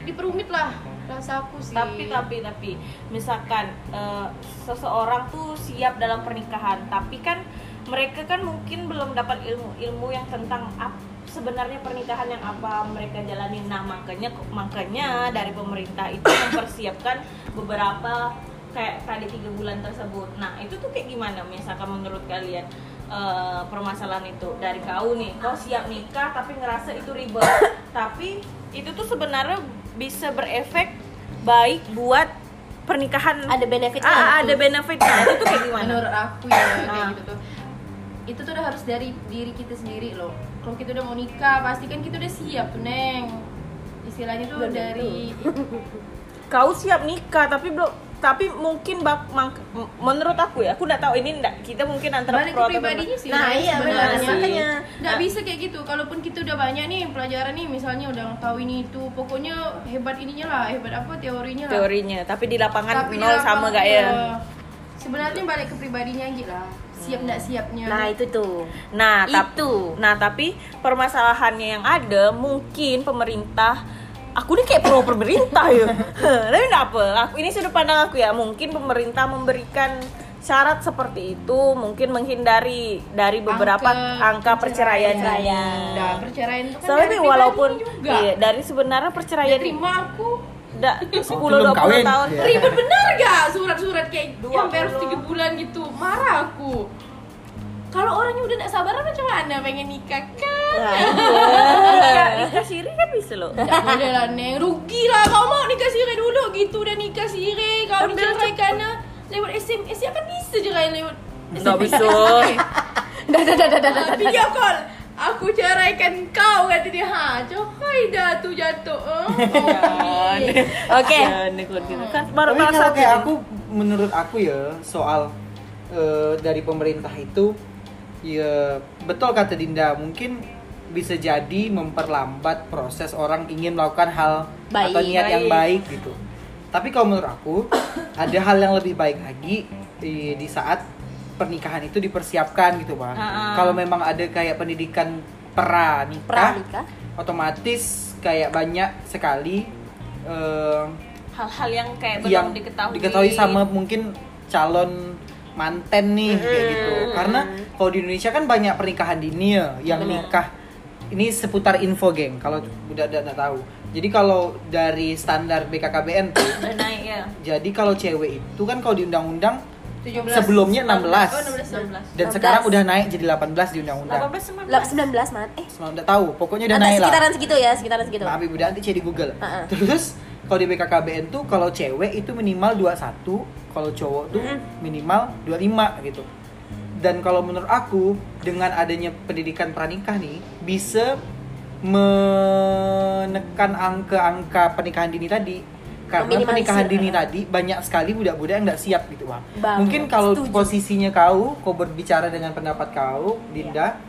diperumit lah rasa aku sih. Tapi tapi tapi misalkan eh, seseorang tuh siap dalam pernikahan tapi kan mereka kan mungkin belum dapat ilmu-ilmu yang tentang ap- sebenarnya pernikahan yang apa mereka jalani nah makanya makanya dari pemerintah itu mempersiapkan beberapa kayak tadi tiga bulan tersebut. Nah itu tuh kayak gimana? Misalkan menurut kalian eh, permasalahan itu dari kau nih kau siap nikah tapi ngerasa itu ribet. Tapi itu tuh sebenarnya bisa berefek baik buat pernikahan. Ada benefitnya. ah, ada benefitnya itu tuh kayak gimana? Menurut aku ya kayak Ah. gitu tuh. Itu tuh udah harus dari diri kita sendiri loh. Kalau kita udah mau nikah pasti kan kita udah siap tuh neng. Istilahnya tuh dari kau siap nikah tapi belum tapi mungkin bak, menurut aku ya aku nggak tahu ini nggak kita mungkin antara balik ke pro pribadinya sih Nah, iya, benar. Makanya. nggak Nah. bisa kayak gitu kalaupun kita udah banyak nih pelajaran nih misalnya udah tahu ini itu pokoknya hebat ininya lah hebat apa teorinya lah teorinya tapi di lapangan Tapi di nol sama gak ya sebenarnya balik ke pribadinya aja lah siap nggak siapnya Nah, itu tuh. Nah, Itu. nah tapi permasalahannya yang ada mungkin pemerintah aku ini kayak pro pemerintah ya. Tapi enggak apa. Aku ini sudut pandang aku ya. Mungkin pemerintah memberikan syarat seperti itu mungkin menghindari dari beberapa angka, perceraian ini. Nah, perceraian itu kan Soalnya dari walaupun juga iya, dari sebenarnya ya perceraian terima aku da, 10 belum 20 kawin. tahun. Iya. ribet bener gak surat-surat kayak Dua sampai harus puluh. tiga bulan gitu marah aku kalau orangnya udah gak sabar macam mana pengen nikah? Kan? Nah, iya. nikah, nikah siri kan bisa loh. Gak boleh lah Neng, rugi lah kau mau nikah siri dulu? Gitu udah nikah siri. Kau dicerai karena lewat SMS ya kan bisa cerai lewat Nggak bisa. Dah, dah, dah, dah, dah, dah. Ah, Video call Aku ceraikan kau kata dia Ha cokai dah tu jatuh. Eh. Oke. Kan baru Tapi baru aku menurut aku ya soal eh, dari pemerintah itu ya betul kata Dinda mungkin bisa jadi memperlambat proses orang ingin melakukan hal Baik, atau niat yang baik. baik gitu. Tapi kalau menurut aku ada hal yang lebih baik lagi di, di saat pernikahan itu dipersiapkan gitu pak. Ha-ha. Kalau memang ada kayak pendidikan pranikah, Pranikah. otomatis kayak banyak sekali eh, hal-hal yang kayak belum yang diketahui diketahui sama mungkin calon manten nih kayak gitu karena kalau di Indonesia kan banyak pernikahan dini ya yang Bener. nikah ini seputar info geng kalau udah udah tahu jadi kalau dari standar BKKBN tuh naik ya jadi kalau cewek itu kan kalau di undang-undang 17. sebelumnya 16 Oh 16 dan 16. sekarang udah naik jadi 18 di undang-undang 18 Lap 19 mat. Eh, Semua udah tahu pokoknya udah antara naik lah sekitaran segitu ya, sekitaran segitu. Maaf ibu nanti cek di Google. Ha-ha. Terus kalau di BKKBN tuh kalau cewek itu minimal 21, kalau cowok tuh minimal 25 gitu. Dan kalau menurut aku dengan adanya pendidikan pranikah nih bisa menekan angka-angka pernikahan dini tadi. Karena pernikahan dini tadi banyak sekali budak-budak yang nggak siap gitu, Bang. Banget, Mungkin kalau setuju. posisinya kau, kau berbicara dengan pendapat kau, Dinda,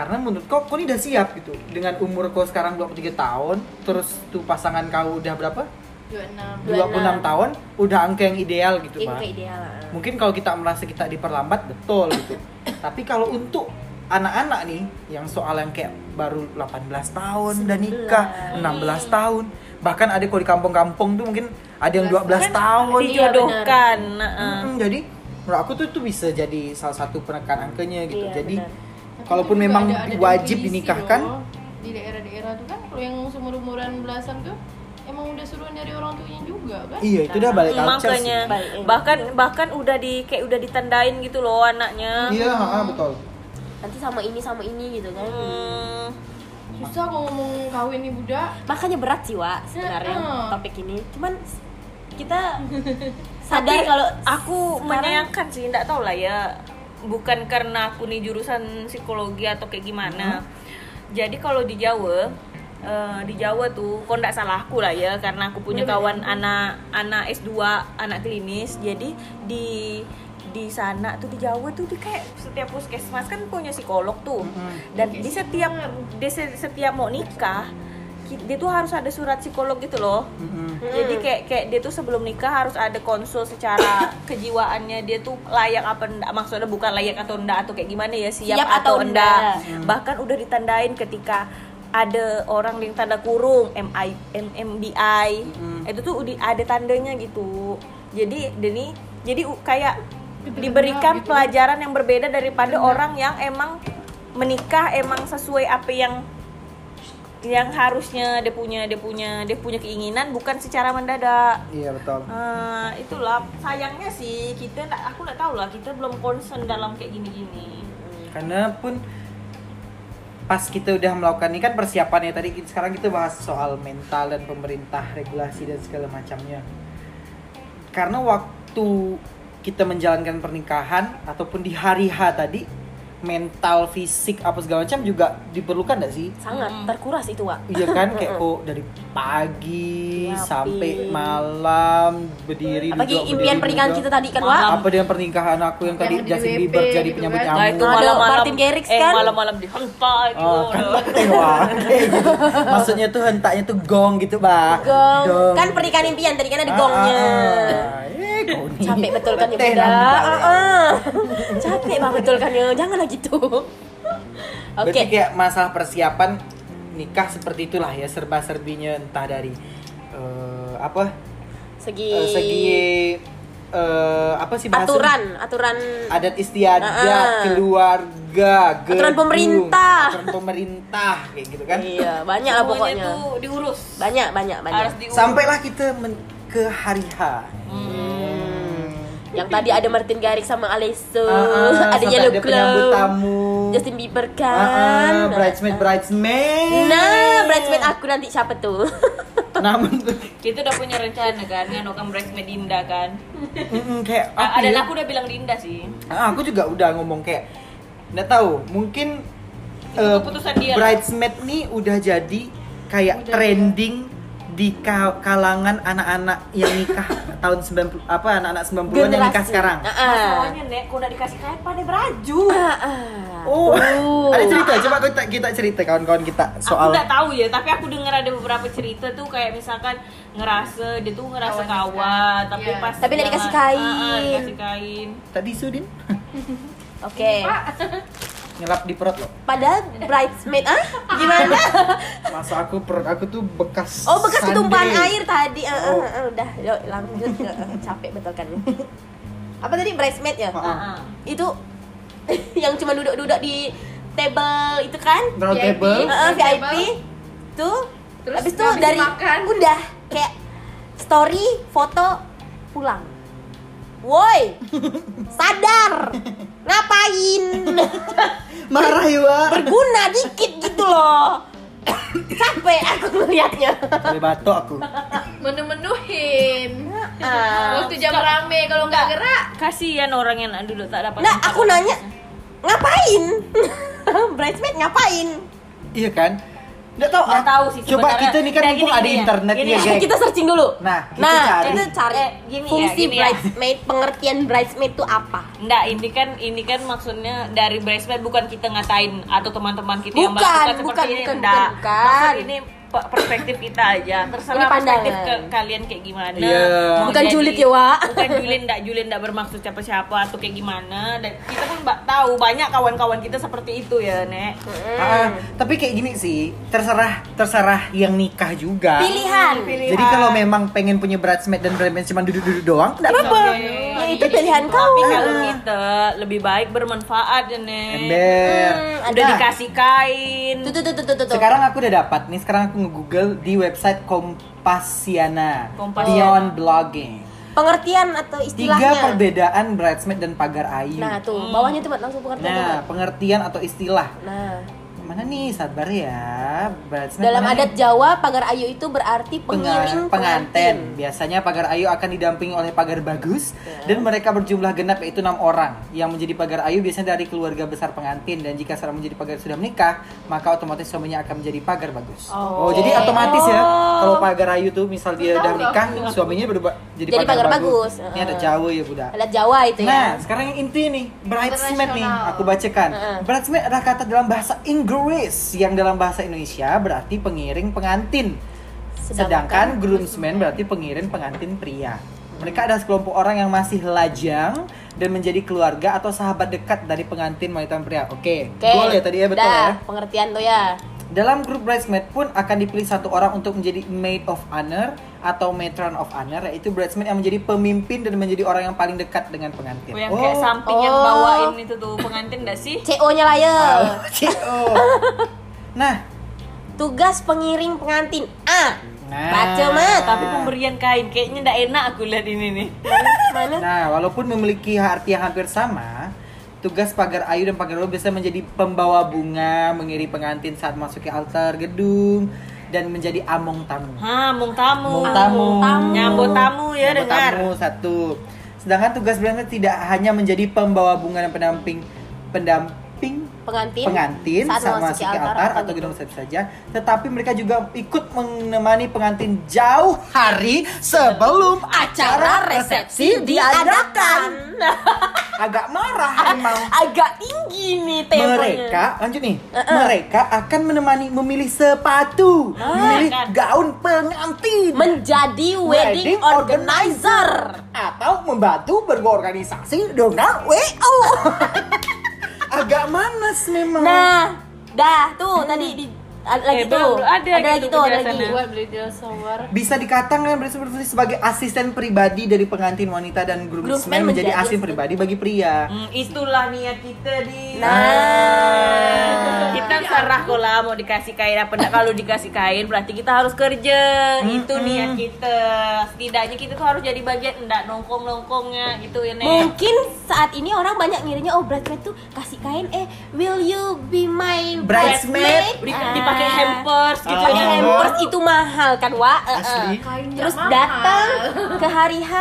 karena menurut kau kau ini udah siap gitu. Dengan umur kau sekarang 23 tahun terus tuh pasangan kau udah berapa? 26 26 tahun udah angka yang ideal gitu Itu Pak kayak ideal mungkin kalau kita merasa kita diperlambat betul gitu. Tapi kalau untuk anak-anak nih yang soal yang kayak baru 18 tahun udah nikah 16 tahun bahkan ada kalau di kampung-kampung tuh mungkin ada yang 12 tahun. Iya, dijodohkan nah, Mm, jadi menurut aku tuh itu bisa jadi salah satu penekan angkanya gitu. Iya, jadi benar. Kalaupun memang ada- ada wajib dinikahkan loh. di daerah-daerah tuh kan kalau yang seumur umuran belasan tuh emang udah suruhan dari orang tuanya juga kan Iya, itu udah balik culture makanya sih. Bahkan bahkan udah di kayak udah ditandain gitu loh anaknya Iya, ha, betul. Nanti sama ini sama ini gitu kan. Hmm, susah kalau ngomong kawin nih budak Makanya berat sih, Wak, sebenarnya Heeh. topik ini. Cuman kita sadar kalau aku sekarang- menyayangkan sih nggak tahu lah ya bukan karena aku nih jurusan psikologi atau kayak gimana. Jadi kalau di Jawa eh, di Jawa tuh kok nggak salah aku lah ya karena aku punya kawan anak anak S2 anak klinis. Jadi di di sana tuh di Jawa tuh di kayak setiap puskesmas kan punya psikolog tuh. Dan di setiap di se- setiap mau nikah dia tuh harus ada surat psikolog gitu loh. Mm-mm. jadi kayak kayak dia tuh sebelum nikah harus ada konsul secara kejiwaannya. Dia tuh layak apa enggak maksudnya bukan layak atau enggak atau kayak gimana ya siap, Siap atau, atau enggak. enggak. bahkan udah ditandain ketika ada orang yang tanda kurung MI MMBI itu tuh udah ada tandanya gitu. Jadi Deni jadi kayak diberikan pelajaran yang berbeda daripada orang yang emang menikah emang sesuai apa yang yang harusnya dia punya dia punya dia punya keinginan bukan secara mendadak. Iya, betul. Eh, itulah. Sayangnya sih kita aku nggak tahu lah kita belum concern dalam kayak gini-gini. Karena pun pas kita udah melakukan ini kan persiapannya tadi sekarang kita bahas soal mental dan pemerintah regulasi dan segala macamnya. Karena waktu kita menjalankan pernikahan ataupun di hari H tadi mental fisik apa segala macam juga diperlukan gak sih sangat terkuras itu Wak Iya kan kayak kok dari pagi Rapi. sampai malam berdiri apalagi duduk, impian berdiri, pernikahan kita tadi kan Wak apa dengan pernikahan aku yang tadi Yang di Justin Bieber jadi gitu penyambut kan. Nah, itu nyamuk malam-malam Martin Garrix eh, kan? malam-malam dihentak itu. Oh, kan penting wah. Kayak gitu. Maksudnya tuh hentaknya tuh gong gitu, Bah. gong kan pernikahan impian tadi kan ada Ah, gongnya ah, ah. Eh, kau capek betul kan ya bunda nampak Ah, ya. ah. capek banget betul kan ya janganlah gitu oke Berarti kayak masalah persiapan nikah seperti itulah ya serba-serbinya entah dari eh, apa? segi eh, segi eh, apa sih bahasa aturan aturan adat istiadat Ah, ah. keluarga Aturan gedung, pemerintah. aturan pemerintah kayak gitu kan iya banyak lah pokoknya tuh diurus. banyak banyak banyak sampailah kita men- ke hari H Hmm. Yang tadi ada Martin Garrix sama Alesso Ah, ah, ada Yellow ada Claw tamu. Justin Bieber Ah, kan. ah, bridesmaid bridesmaid. Nah bridesmaid aku nanti siapa tuh? Namun Kita udah punya rencana kan, nganokan bridesmaid Dinda kan. mm, kayak Ah, apa dan ya? aku udah bilang Dinda sih. Ah, aku juga udah ngomong kayak nggak tahu mungkin Itu keputusan dia. Lah. bridesmaid nih udah jadi kayak trending di ka- kalangan anak-anak yang nikah tahun 90 apa anak-anak 90-an yang nikah sekarang. Ah, ah. Masalahnya nek, kau udah dikasih kain pada beraju. Oh, Tuh. ada cerita coba kita kita cerita kawan-kawan kita Aku soal nggak tahu ya, tapi aku dengar ada beberapa cerita tuh kayak misalkan ngerasa dia tuh ngerasa Kawan kawan, dekat. tapi Iya. pas Tapi dia- dikasih kain. dikasih kain. tadi Sudin oke ngelap di perut loh. padahal bridesmaid ah gimana Masa aku perut aku tuh bekas oh bekas sandi. ketumpahan air tadi Ah, ah, Oh. ah, udah yuk lanjut capek betul kan apa tadi bridesmaid ya. Ah, ah. itu yang cuma duduk-duduk di table itu kan Round VIP. table. Heeh, Round VIP table. tuh Terus habis itu habis dari makan. udah kayak story foto pulang woi sadar ngapain Marah ya, berguna dikit gitu loh capek aku ngeliatnya Boleh batuk aku. Menu-menuhin. Ah. Waktu jam rame kalau nggak gerak. Kasihan orang yang dulu tak dapat. nah aku nanya ngapain bridesmaid ngapain Iya kan? Nggak tahu. Nggak ah. tahu sih Coba kita nih kan Nah, mumpung gini, ada gini ya. internet Gini ya, ya. geng. kita searching dulu Nah, kita nah cari. kita cari Eh, gini ya, fungsi gini ya. bridesmaid pengertian bridesmaid itu apa Enggak, ini kan ini kan maksudnya dari bridesmaid bukan kita ngatain atau teman-teman kita yang Bukan, melakukan bukan, seperti ini bukan, enggak. bukan, bukan. Maksud ini perspektif kita aja. Terserah pandangan. perspektif ke kalian kayak gimana. Iya. Mau Bukan jadi- julid ya, Wak. Bukan julid, enggak julid enggak bermaksud siapa-siapa atau kayak gimana. Dan kita pun tahu banyak kawan-kawan kita seperti itu ya, Nek. Ah, tapi kayak gini sih, terserah terserah yang nikah juga. pilihan Jadi kalau memang pengen punya bridesmaid dan bridesmaid cuma duduk-duduk doang, enggak apa-apa. ya itu pilihan kau Tapi kalau kita lebih baik bermanfaat ya, Nek. Ember. Hmm, Udah ada. dikasih kain. tuh tuh tuh tuh tuh, tuh. Sekarang aku udah dapat nih, sekarang aku nge-google di website Kompasiana. Kompasiana. Beyond blogging. pengertian atau Tiga istilahnya perbedaan bridesmaid dan pagar ayu. nah tuh bawahnya tuh langsung pengertian tuh, Nah, Mat. pengertian atau istilah. nah Mana nih? Sabar ya. Bridesmaid dalam adat nih? Jawa pagar ayu itu berarti pengiring Penga- pengantin. pengantin Biasanya pagar ayu akan didampingi oleh pagar bagus Ya. dan mereka berjumlah genap yaitu enam orang. Yang menjadi pagar ayu biasanya dari keluarga besar pengantin dan jika seorang menjadi pagar sudah menikah, maka otomatis suaminya akan menjadi pagar bagus. Oh. jadi otomatis ya Oh. kalau pagar ayu tuh misal dia udah menikah, suaminya berubah jadi, Jadi pagar bagus. Ini ada. Jawa ya, Buddha. adat Jawa itu Nah, ya sekarang yang inti nih, bridesmaid nih, aku bacakan. Heeh. Bridesmaid adalah kata dalam bahasa Inggris yang dalam bahasa Indonesia berarti pengiring pengantin. Sedangkan groomsmen berarti pengiring pengantin pria. Mereka adalah sekelompok orang yang masih lajang dan menjadi keluarga atau sahabat dekat dari pengantin wanita pria. Oke, Oke, goal ya tadi ya betul dah, ya. pengertian tuh ya Dalam grup bridesmaid pun akan dipilih satu orang untuk menjadi maid of honor atau matron of honor yaitu bridesmaid yang menjadi pemimpin dan menjadi orang yang paling dekat dengan pengantin. Oh, yang kayak samping yang Oh. bawain itu tuh pengantin gak sih? CO nya lah ya Oh, CO. Nah, tugas pengiring pengantin A Nah. baca mat Tapi pemberian kain kayaknya ndak enak aku lihat ini nih. Nah, walaupun memiliki arti yang hampir sama, tugas pagar ayu dan pagar roh biasanya menjadi pembawa bunga, mengiri pengantin saat masuk ke altar gedung dan menjadi among tamu. Ha, mung tamu. Among tamu. Nyambut tamu ya Nyambut dengar. tamu satu. Sedangkan tugas berantem tidak hanya menjadi pembawa bunga dan pendamping pendamping pengantin pengantin saat saat memasuki altar altar atau gedung saja, tetapi mereka juga ikut menemani pengantin jauh hari sebelum acara resepsi diadakan. Agak marah emang. agak tinggi nih temponya Mereka, lanjut nih. Mereka akan menemani memilih sepatu, memilih kan. gaun pengantin, menjadi wedding, organizer atau membantu berorganisasi dengan WO. Agak manas memang. nah dah tuh tadi di ada lagi Eh, tuh. Ada ada lagi gitu tuh ada lagi buat beli bisa dikatakan seperti sebagai asisten pribadi dari pengantin wanita dan groomsman Groomsman menjadi menjadi asisten pribadi bagi pria. Hmm, itulah niat kita di. Nah. kita serah kok lah mau dikasih kain apa enggak kalau dikasih kain berarti kita harus kerja. Itu niat kita. Setidaknya kita tuh harus jadi bagian enggak nongkrong-nongkrongnya gitu ya, Nek. mungkin saat ini orang banyak ngirinya oh bridesmaid tuh kasih kain eh will you Bridesmaid? Di- Ah. dipakai hampers gitu Pakai Ah. ya. hampers itu mahal kan wa Eh, eh. Terus datang ke hari H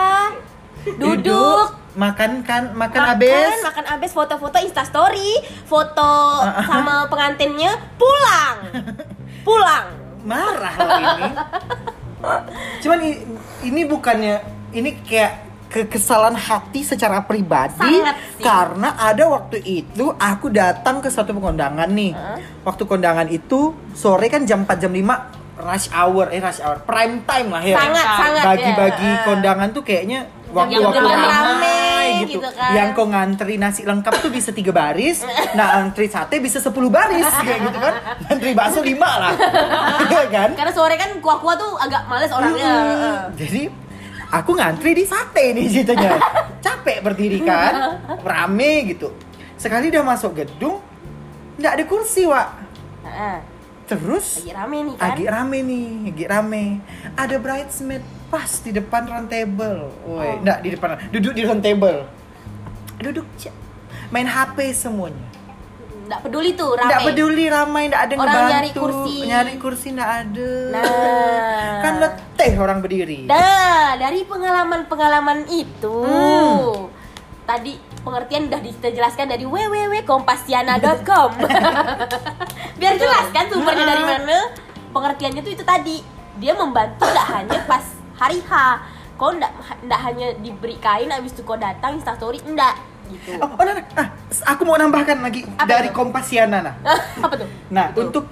duduk makan kan makan makan habis. makan abis foto-foto instastory foto sama pengantinnya pulang pulang Marah loh ini. Cuman ini bukannya ini kayak kekesalan hati secara pribadi karena ada waktu itu aku datang ke suatu kondangan nih. Waktu kondangan itu sore kan jam 4 jam 5 rush hour eh rush hour prime time lah ya. sangat sangat Bagi-bagi ya. kondangan tuh kayaknya waktu-waktu Yang ramai gitu. gitu kan. Yang kau ngantri nasi lengkap tuh bisa tiga baris, nah antri sate bisa 10 baris kayak gitu kan. Antri bakso 5 lah. Iya kan? karena sore kan kuah-kuah tuh agak males orangnya Hmm, Jadi aku ngantri di sate nih ceritanya. Capek berdiri kan, rame gitu. Sekali udah masuk gedung, nggak ada kursi, Wak. Heeh. Terus lagi rame nih kan lagi rame nih, lagi rame. Ada bridesmaid pas di depan round table. Woi, Oh. nggak di depan, duduk di round table. Duduk cek. Main HP semuanya. Nggak peduli tuh rame Nggak peduli ramai, nggak ada yang Orang ngebantu. nyari kursi. Nyari kursi nggak ada. Nah. Kan letih orang berdiri. Nah, dari pengalaman-pengalaman itu, Hmm. tadi pengertian udah kita jelaskan dari www.kompasiana.com. Biar jelas kan sumbernya dari mana? Pengertiannya tuh itu tadi. Dia membantu tidak hanya pas hari H. Kau ndak ndak hanya diberi kain habis itu kau datang instastory enggak gitu. Oh, oh nah, nah, ah, aku mau nambahkan lagi Apa dari itu? Kompasiana nah. Apa tuh? Nah, untuk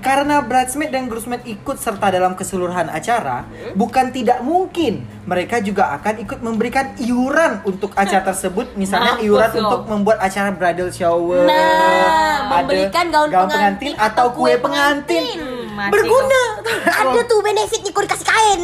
karena bridesmaid dan groomsmaid ikut serta dalam keseluruhan acara, bukan tidak mungkin mereka juga akan ikut memberikan iuran untuk acara tersebut, misalnya Mampus iuran untuk membuat acara bridal shower, Nah, memberikan gaun pengantin atau kue pengantin. pengantin. Berguna. Ada tuh benefitnya kau dikasih kain.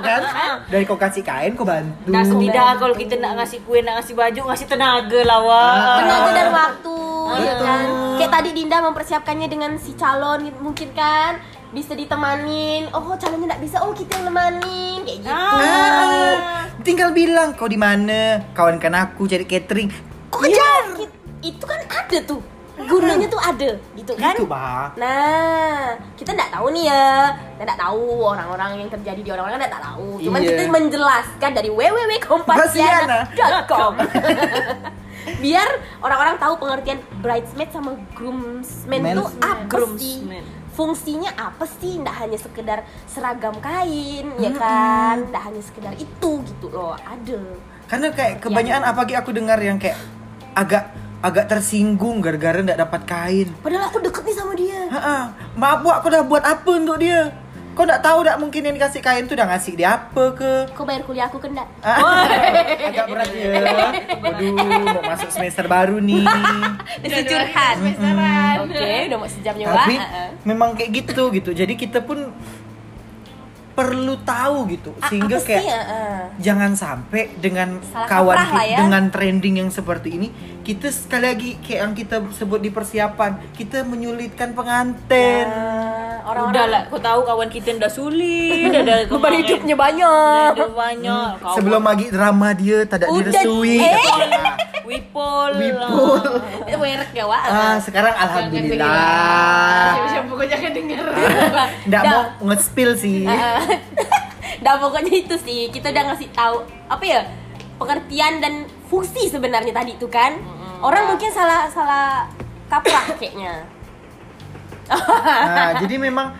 Kan? Dari kau kasih kain, kau bantu. Nah, setidak kalau kita nak ngasih kue, nak ngasih baju, ngasih tenaga lah, Wak. tenaga dan waktu ya Betul. kan kayak tadi Dinda mempersiapkannya dengan si calon mungkin kan bisa ditemanin oh calonnya nggak bisa oh kita yang nemanin kayak gitu Ah, tinggal bilang kau di mana, kawankan aku cari catering. Kau kejar. ki- itu kan ada tuh gunanya tuh ada gitu kan Gitu, Bah. Nah, kita nggak tahu nih ya, kita nggak tahu orang-orang yang terjadi di orang-orang kan nggak tahu. Cuman Iya. kita menjelaskan dari www.kompasiana.com biar orang-orang tahu pengertian bridesmaid sama groomsmen Men- itu apa Groomsmen. sih? Fungsinya apa sih? Nggak hanya sekedar seragam kain, ya kan? Nggak hanya sekedar itu gitu loh, ada. Karena kayak kebanyakan apalagi aku dengar yang kayak agak agak tersinggung gara-gara nggak dapat kain. Padahal aku deket nih sama dia. Heeh. Maaf bu, aku udah buat apa untuk dia? Kau nggak tahu nggak mungkin yang dikasih kain tuh udah ngasih dia apa ke? Kau bayar kuliah aku nggak? Ah, agak berat ya. Waduh, mau masuk semester baru nih. Desi curhat. Oke, udah mau sejamnya Tapi Wak. Heeh. memang kayak gitu gitu. Jadi kita pun perlu tahu gitu A- sehingga sih, kayak ya, jangan sampai dengan Salah kawan ya. dengan trending yang seperti ini kita sekali lagi kayak yang kita sebut di persiapan kita menyulitkan pengantin Nah, Udah orang-orang lah, kau tahu kawan kita udah sulit, ada beban hidupnya banyak Ada banyak. Kawan- sebelum lagi drama dia tak ada Udah, direstui eh. Wipol. Wipol. itu merek ya Wak ah sekarang alhamdulillah Siapa-siapa pokoknya jangan dengar. nggak Dah. mau nge-spill sih Nah pokoknya itu sih kita udah ngasih tahu apa ya pengertian dan fungsi sebenarnya tadi itu kan orang mungkin salah salah kaprah kayaknya Nah, jadi memang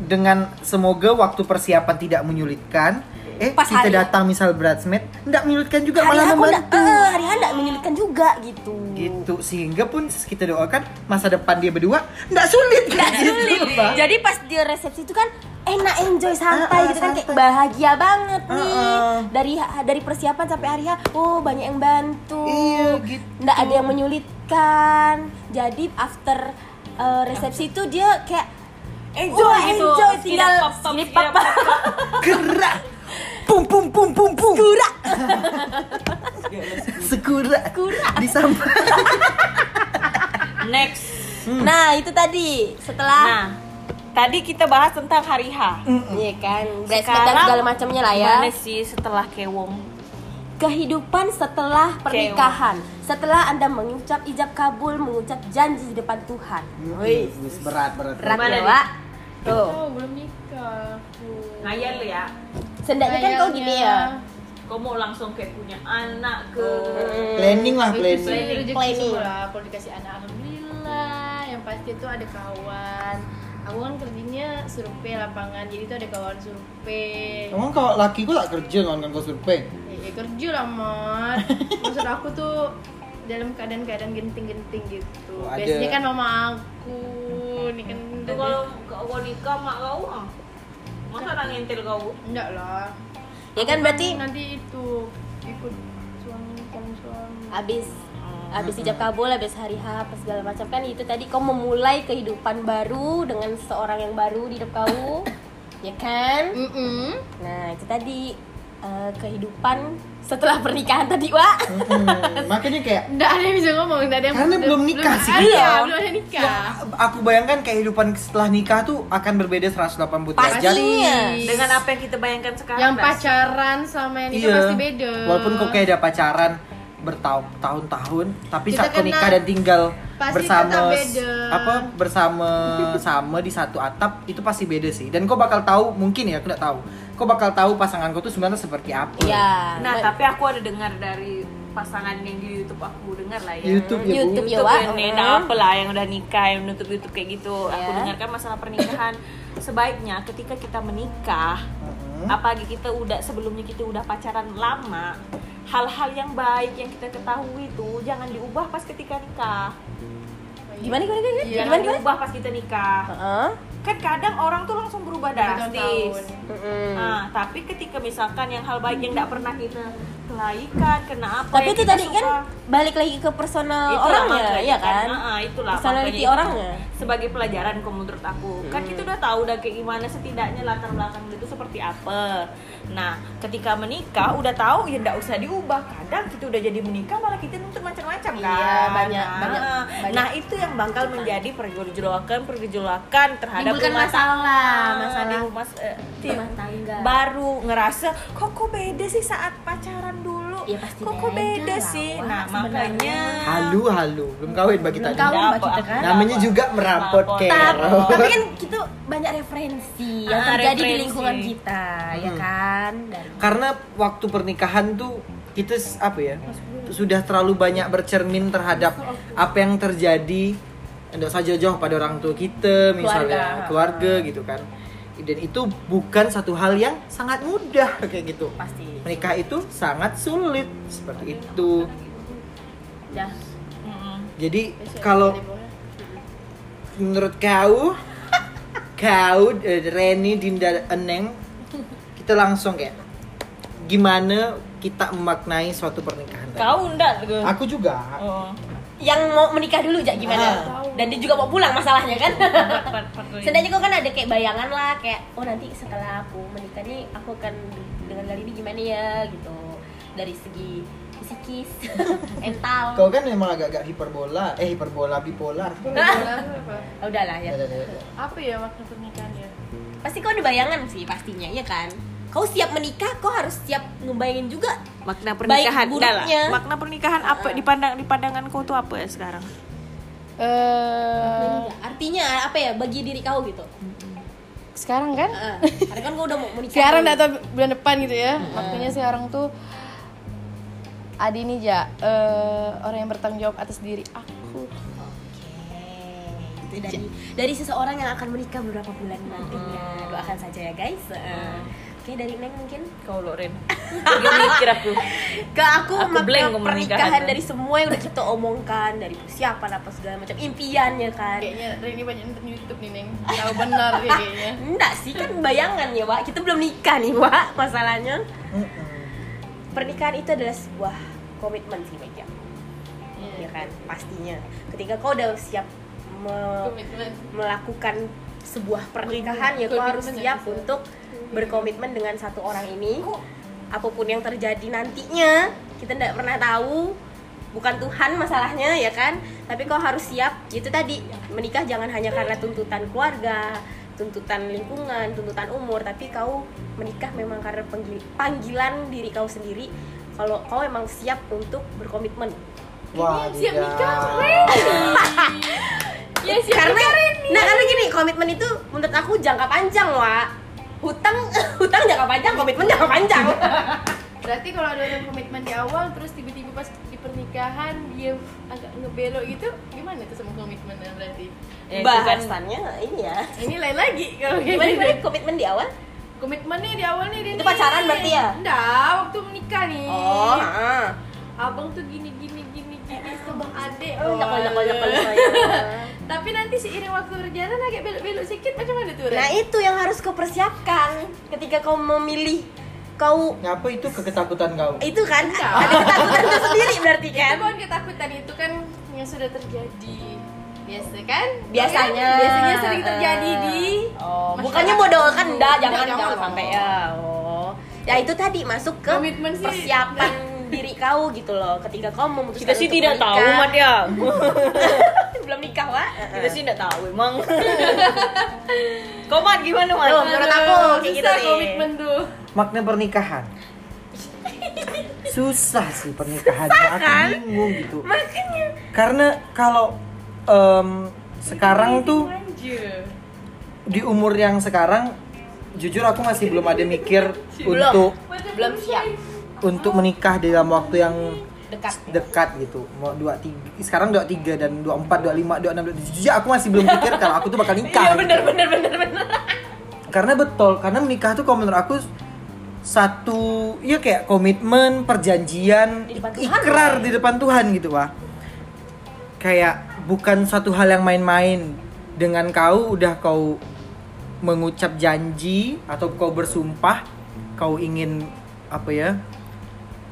dengan semoga waktu persiapan tidak menyulitkan. Eh, Pas kita hari- datang misal bridesmaid, tidak menyulitkan juga hari malah aku nggak membantu. eh, hari nggak menyulitkan juga gitu Gitu, sehingga pun kita doakan masa depan dia berdua tidak sulit. nggak gitu, sulit Pak. jadi pas dia resepsi itu kan enak enjoy santai Ah, ah, gitu kan kayak bahagia banget nih Ah, ah. dari dari persiapan sampai hari H oh banyak yang bantu Iya, gitu. nggak ada yang menyulitkan jadi after eh, resepsi itu dia kayak Enjoy Wah, gitu. enjoy, Tidak tinggal papa. Gerak. Pum pum pum pum pum. Kura. Sekura. Sekura. Disambar. Next. Nah, itu tadi setelah Nah, tadi kita bahas tentang hari H. Iya kan, bridesmaid dan segala macamnya lah ya. Gimana sih setelah kewong? Kehidupan setelah pernikahan. Setelah Anda mengucap ijab kabul, mengucap janji di depan Tuhan. Wih, Wis, berat berat. berat ya? Wak? Tuh. Oh, belum nikah. aku. Ngayal ya. Sendaknya kan kau gini ya. Kau mau langsung kayak punya anak ke Planning lah planning. Planning. semua lah. Kalau dikasih anak alhamdulillah. Yang pasti itu ada kawan. Aku kan kerjanya survei lapangan, jadi itu ada kawan survei. Emang kalau laki gue tak kerja kan kan kau survei? Ya, ya kerja lah mat. Maksud aku tuh dalam keadaan-keadaan genting-genting gitu. Oh. Biasanya kan mama aku, nih kan itu kalau kau nikah mak kau ah. Masa nak ngintil kau? enggak lah. Ya kan berarti nanti itu ikut suami calon suami. habis habis ijab kabul, habis hari H, apa segala macam kan itu tadi kau memulai kehidupan baru dengan seorang yang baru di hidup kau. ya kan? Mm Nah, itu tadi eh, kehidupan setelah pernikahan tadi, Wak. Mm-mm. Makanya kayak Enggak ada yang bisa ngomong, enggak ada yang Karena belum nikah sih. Iya, Iya. belum ada nikah. aku bayangkan kehidupan setelah nikah tuh akan berbeda 180 derajat. Pastinya. Dengan apa yang kita bayangkan sekarang? Yang pacaran sama yang nikah Iya. pasti beda. Walaupun kok kayak ada pacaran bertahun-tahun, tapi Kita saat nikah dan tinggal pasti bersama beda. apa bersama sama di satu atap itu pasti beda sih. Dan kau bakal tahu mungkin ya, aku nggak tahu. Kau bakal tahu pasangan kau tuh sebenarnya seperti apa. Iya. Nah, tapi aku ada dengar dari pasangan yang di YouTube aku dengar lah ya. YouTube ya. YouTube ya, YouTube ada apa lah yang udah nikah yang nutup YouTube kayak gitu. Aku Ya. dengarkan masalah pernikahan sebaiknya ketika kita menikah Mm-mm. apalagi kita udah sebelumnya kita udah pacaran lama hal-hal yang baik yang kita ketahui itu jangan diubah pas ketika nikah Gimana gimana gimana? Iya. jangan Gimana gimana? diubah pas kita nikah Heeh. Kan kadang orang tuh langsung berubah drastis. Mm-mm. Nah, tapi ketika misalkan yang hal baik yang tidak pernah kita kelaikan, kena apa? Tapi itu kita tadi suka, kan balik lagi ke personal itulah orangnya, ya kan? Nah, ah, itulah Personality itu orangnya. Sebagai pelajaran kok menurut aku. Kan kita udah tahu udah kayak gimana setidaknya latar belakang itu seperti apa. Nah, ketika menikah udah tahu ya enggak usah diubah. Kadang kita udah jadi menikah malah kita nuntut macam-macam kan. Iya, banyak- nah, banyak- banyak. Nah, itu yang bakal menjadi pergolakan pergolakan terhadap rumah masalah, masalah. di rumah eh, Rumah tangga. baru ngerasa kok kok beda sih saat pacaran dulu Ya, pasti kok kok beda beda lah, sih Wak, nah makanya Halu halu, belum kawin bagi Belum tadi. kawin, kita kan? Namanya juga merapot kero. Tapi kan kita banyak referensi yang Ah, terjadi di referensi. lingkungan kita, ya Hmm. kan? Dari Karena waktu pernikahan tuh kita apa ya sudah terlalu banyak bercermin terhadap apa yang terjadi tidak saja jauh pada orang tua kita misalnya keluarga, gitu kan dan itu bukan satu hal yang sangat mudah kayak gitu pasti. menikah itu sangat sulit seperti itu Dah. Mm-mm. jadi kalau menurut kau kau eh, Reni Dinda Eneng kita langsung kayak gimana kita memaknai suatu pernikahan kau enggak aku juga oh. Yang mau menikah dulu jak gimana Ah. dan dia juga mau pulang masalahnya kan. Setidaknya kau kan ada kayak bayangan lah kayak oh nanti setelah aku menikah nih aku akan dengan kali ini gimana ya gitu dari segi psikis mental Kau kan memang agak-agak hiperbola, eh hiperbola bipolar. Ah, udahlah ya. Apa ya makna pernikahan ya? pasti kau ada bayangan sih pastinya ya kan kau siap menikah kau harus siap ngebayangin juga makna pernikahan. lah. dah makna pernikahan apa di pandang di pandangan kau tuh apa ya sekarang Eh, artinya apa ya bagi diri kau gitu sekarang kan? Heeh. karena kan kau udah mau menikah Sekarang tahu bulan depan gitu ya. Makanya sekarang tuh Adi nih ja eh, orang yang bertanggung jawab atas diri aku. Oke, itu dari dari seseorang yang akan menikah beberapa bulan nantinya. Doakan saja ya guys. Eh, Oke dari Neng mungkin kau Loren mikir aku ke aku, Aku makna pernikahan dari semua yang udah kita omongkan dari persiapan apa segala macam impiannya kan. Kayaknya Rini banyak nonton YouTube nih Neng. Tahu benar dia kayaknya. Enggak sih kan bayangan ya Wak Kita belum nikah nih Wak Masalahnya. Pernikahan itu adalah sebuah komitmen sih bagi aku Ya kan Pastinya Ketika kau udah siap me- Komitmen. melakukan sebuah pernikahan ya kau harus siap bisa. Berkomitmen dengan satu orang ini apa pun yang terjadi nantinya kita tidak pernah tahu. Bukan Tuhan masalahnya ya kan? Tapi kau harus siap. Itu tadi menikah jangan hanya karena tuntutan keluarga tuntutan lingkungan tuntutan umur tapi kau menikah memang karena panggil- panggilan diri kau sendiri. Kalau kau emang siap untuk berkomitmen. Wah, siap nikah, Ya siap karena nah karena gini komitmen itu menurut aku jangka panjang wa hutang hutang jangka panjang komitmen jangka panjang Berarti kalau ada orang komitmen di awal terus tiba-tiba pas di pernikahan dia agak ngebelok gitu, gimana tuh sama komitmennya berarti? Ya, itu kan bahasannya ini ya Ini lain lagi kalau kayak gimana gitu. gimana komitmen di awal Komitmennya di awal nih dia Itu nih. pacaran berarti ya? Enggak, waktu menikah nih. oh heeh. Abang tuh gini gini gini gini sama adek. Oh, nyakol, nyakol, nyakol. Tapi nanti seiring waktu berjalan agak belok-belok sedikit macam mana tuh? Ren? nah itu yang harus kau persiapkan ketika kau memilih kau Ngapa itu keketakutan kau? itu kan Enggak. ada ketakutan itu sendiri berarti itu kan bukan ketakutan itu kan yang sudah terjadi biasa kan biasanya biasanya sering terjadi di oh, bukannya modal kan enggak jangan jangan sampai ya oh ya itu tadi masuk ke Komitmen sih. persiapan diri kau gitu loh ketika kau memutuskan kita sih untuk tidak tahu menikah. mat ya. Belum nikah wa kita sih tidak tahu emang. Kau mat gimana mat? Tuh, menurut aku kayak gitu susah sih. komitmen tuh. Makna pernikahan. Susah sih pernikahannya, aku bingung gitu. Karena kalau em, sekarang tuh di umur yang sekarang jujur aku masih belum ada mikir Belum. untuk belum siap untuk menikah dalam waktu yang dekat. dekat gitu. Mau dua tiga sekarang dua tiga dan dua empat dua lima dua enam dua tujuh. Aku masih belum pikir kalau aku tuh bakal nikah iya gitu. bener bener bener bener. Karena betul karena menikah tuh kalau menurut aku satu ya kayak komitmen perjanjian Di Tuhan, ikrar Wak. di depan Tuhan gitu wah kayak bukan suatu hal yang main-main. Dengan kau udah kau mengucap janji atau kau bersumpah kau ingin apa ya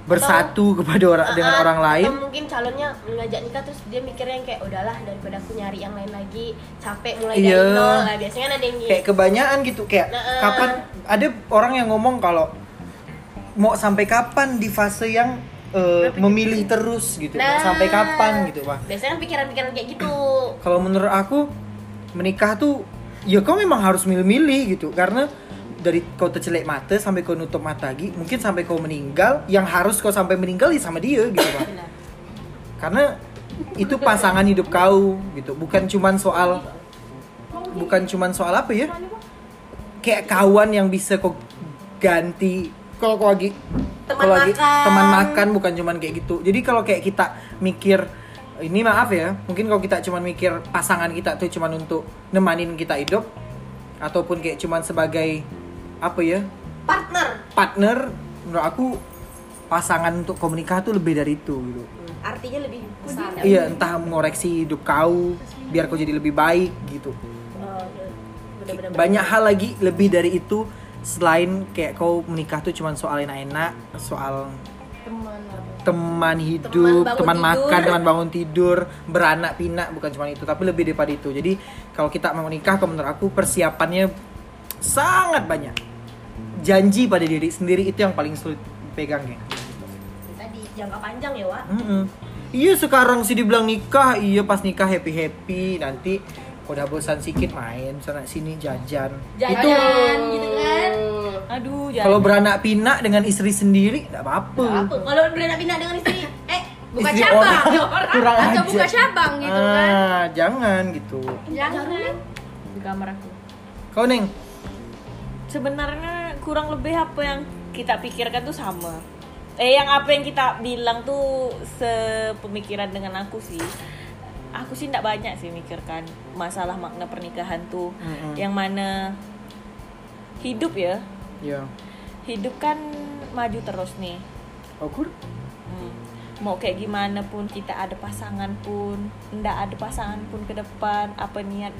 bersatu kepada orang dengan Ah, orang lain atau mungkin calonnya ngajak nikah terus dia mikirnya yang kayak udahlah daripada aku nyari yang lain lagi capek mulai Iya. dari nol lah biasanya ada yang kayak kebanyakan gitu kayak Nah, eh. kapan ada orang yang ngomong kalau mau sampai kapan di fase yang eh, memilih terus gitu mau Nah. sampai kapan gitu pak biasanya kan pikiran-pikiran kayak gitu kalau menurut aku menikah tuh ya kau memang harus milih-milih gitu karena dari kau tercelek mata sampai kau nutup mata lagi mungkin sampai kau meninggal yang harus kau sampai meninggal ya sama dia gitu pak Benar. karena itu pasangan hidup kau gitu bukan cuman soal bukan cuman soal apa ya kayak kawan yang bisa kau ganti kalau kau lagi Teman kalau lagi makan. teman makan bukan cuman kayak gitu jadi kalau kayak kita mikir ini maaf ya mungkin kalau kita cuman mikir pasangan kita tuh cuman untuk nemanin kita hidup ataupun kayak cuman sebagai apa ya partner partner menurut aku pasangan untuk komunikasi tuh lebih dari itu gitu artinya lebih besar Iya, entah mengoreksi hidup kau biar kau jadi lebih baik gitu. Oh. Banyak hal lagi lebih dari itu selain kayak kau menikah tuh cuman soal enak-enak, soal teman teman hidup, teman, tidur. makan, teman bangun tidur, beranak pinak bukan cuma itu, tapi lebih daripada itu. Jadi kalau kita mau nikah, kalau menurut aku persiapannya sangat banyak. Janji pada diri sendiri itu yang paling sulit pegang ya. Tadi jangka panjang ya, Wak. Mm-mm. Iya sekarang sih dibilang nikah, iya pas nikah happy happy, nanti udah bosan sikit main sana sini jajan. Itu Jajan gitu kan. Aduh, jangan. kalau beranak pinak dengan istri sendiri tidak apa-apa. Apa? Kalau beranak pindah dengan istri, eh buka Istri cabang orang. Kurang atau ajar. buka cabang gitu kan Ah, jangan gitu. jangan di kamar aku. Kau neng, Sebenarnya kurang lebih apa yang kita pikirkan tuh sama. Eh yang apa yang kita bilang tuh sepemikiran dengan aku sih. Aku sih tidak banyak sih mikirkan masalah makna pernikahan tuh. Mm-mm. Yang mana hidup ya. ya, Hidup kan maju terus nih. okur. Hmm. Mau kayak gimana pun kita ada pasangan pun, ndak ada pasangan pun ke depan, apa niat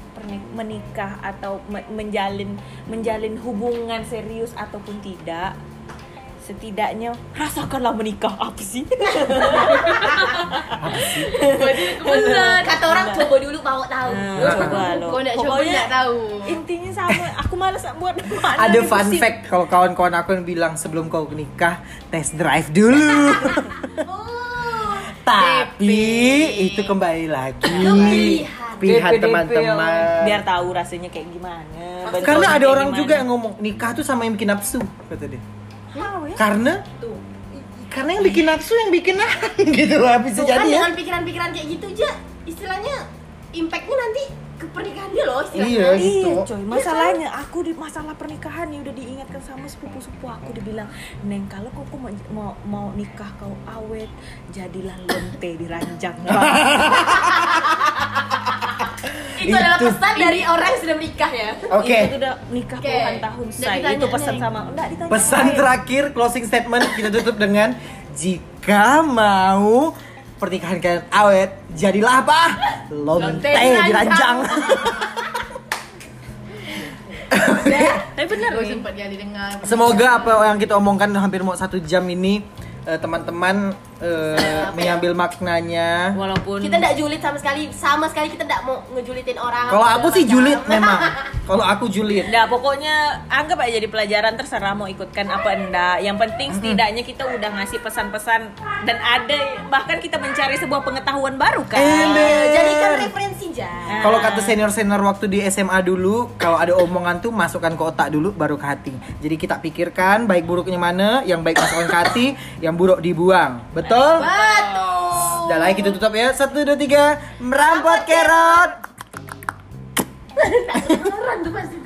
menikah atau me- menjalin menjalin hubungan serius ataupun tidak, setidaknya rasakanlah menikah apa sih? bener. Kata orang coba dulu mau tahu. Nah, coba lo. kau nak coba tahu Intinya sama, aku malas buat Ada fun pusing. fact kalau kawan-kawan aku yang bilang sebelum kau nikah test drive dulu. Tapi itu kembali lagi Pilihan. pilihan DP, teman-teman. Biar tahu rasanya kayak gimana. bentuknya Karena ada kayak orang gimana. juga yang ngomong nikah tuh sama yang bikin nafsu kata dia. Ya? Karena karena yang bikin nafsu yang bikin nahan gitu lah bisa Tuh kan jadi ya. dengan pikiran-pikiran kayak gitu aja istilahnya impactnya nanti pernikahan dia loh istilahnya. Iya gitu. Iya coy, masalahnya aku di masalah pernikahan ya udah diingatkan sama sepupu-sepupu aku dibilang, "Neng, kalau kau mau mau, mau nikah kau awet, jadilah lonte di ranjang." Itu adalah pesan dari orang yang sudah menikah ya. Oke. Itu udah nikah puluhan tahun Udah say. ditanya, Itu pesan Neng. sama enggak ditanya. Pesan terakhir closing statement kita tutup dengan jika mau pernikahan kalian awet, jadilah apa? Lonte di ranjang. Tapi gue sempat dengar Semoga apa yang kita omongkan hampir mau satu jam ini eh, teman-teman eh, mengambil maknanya. Walaupun Kita tidak julid sama sekali, sama sekali kita tidak mau ngejulitin orang. Kalau aku sih Macam. julid memang. Kalau aku julid. Nah, pokoknya anggap aja jadi pelajaran terserah mau ikutkan apa enggak. Yang penting setidaknya kita udah ngasih pesan-pesan dan ada bahkan kita mencari sebuah pengetahuan baru kan. Ember. Jadikan referensi aja. Kalau kata senior-senior waktu di SMA dulu, kalau ada omongan tuh masukkan ke otak dulu baru ke hati. Jadi kita pikirkan baik buruknya mana, yang baik masukkan ke hati, yang buruk dibuang. Betul? Betul. Udah lah kita tutup ya. Satu, dua, tiga. Merampok kerot. Beneran tuh pasti.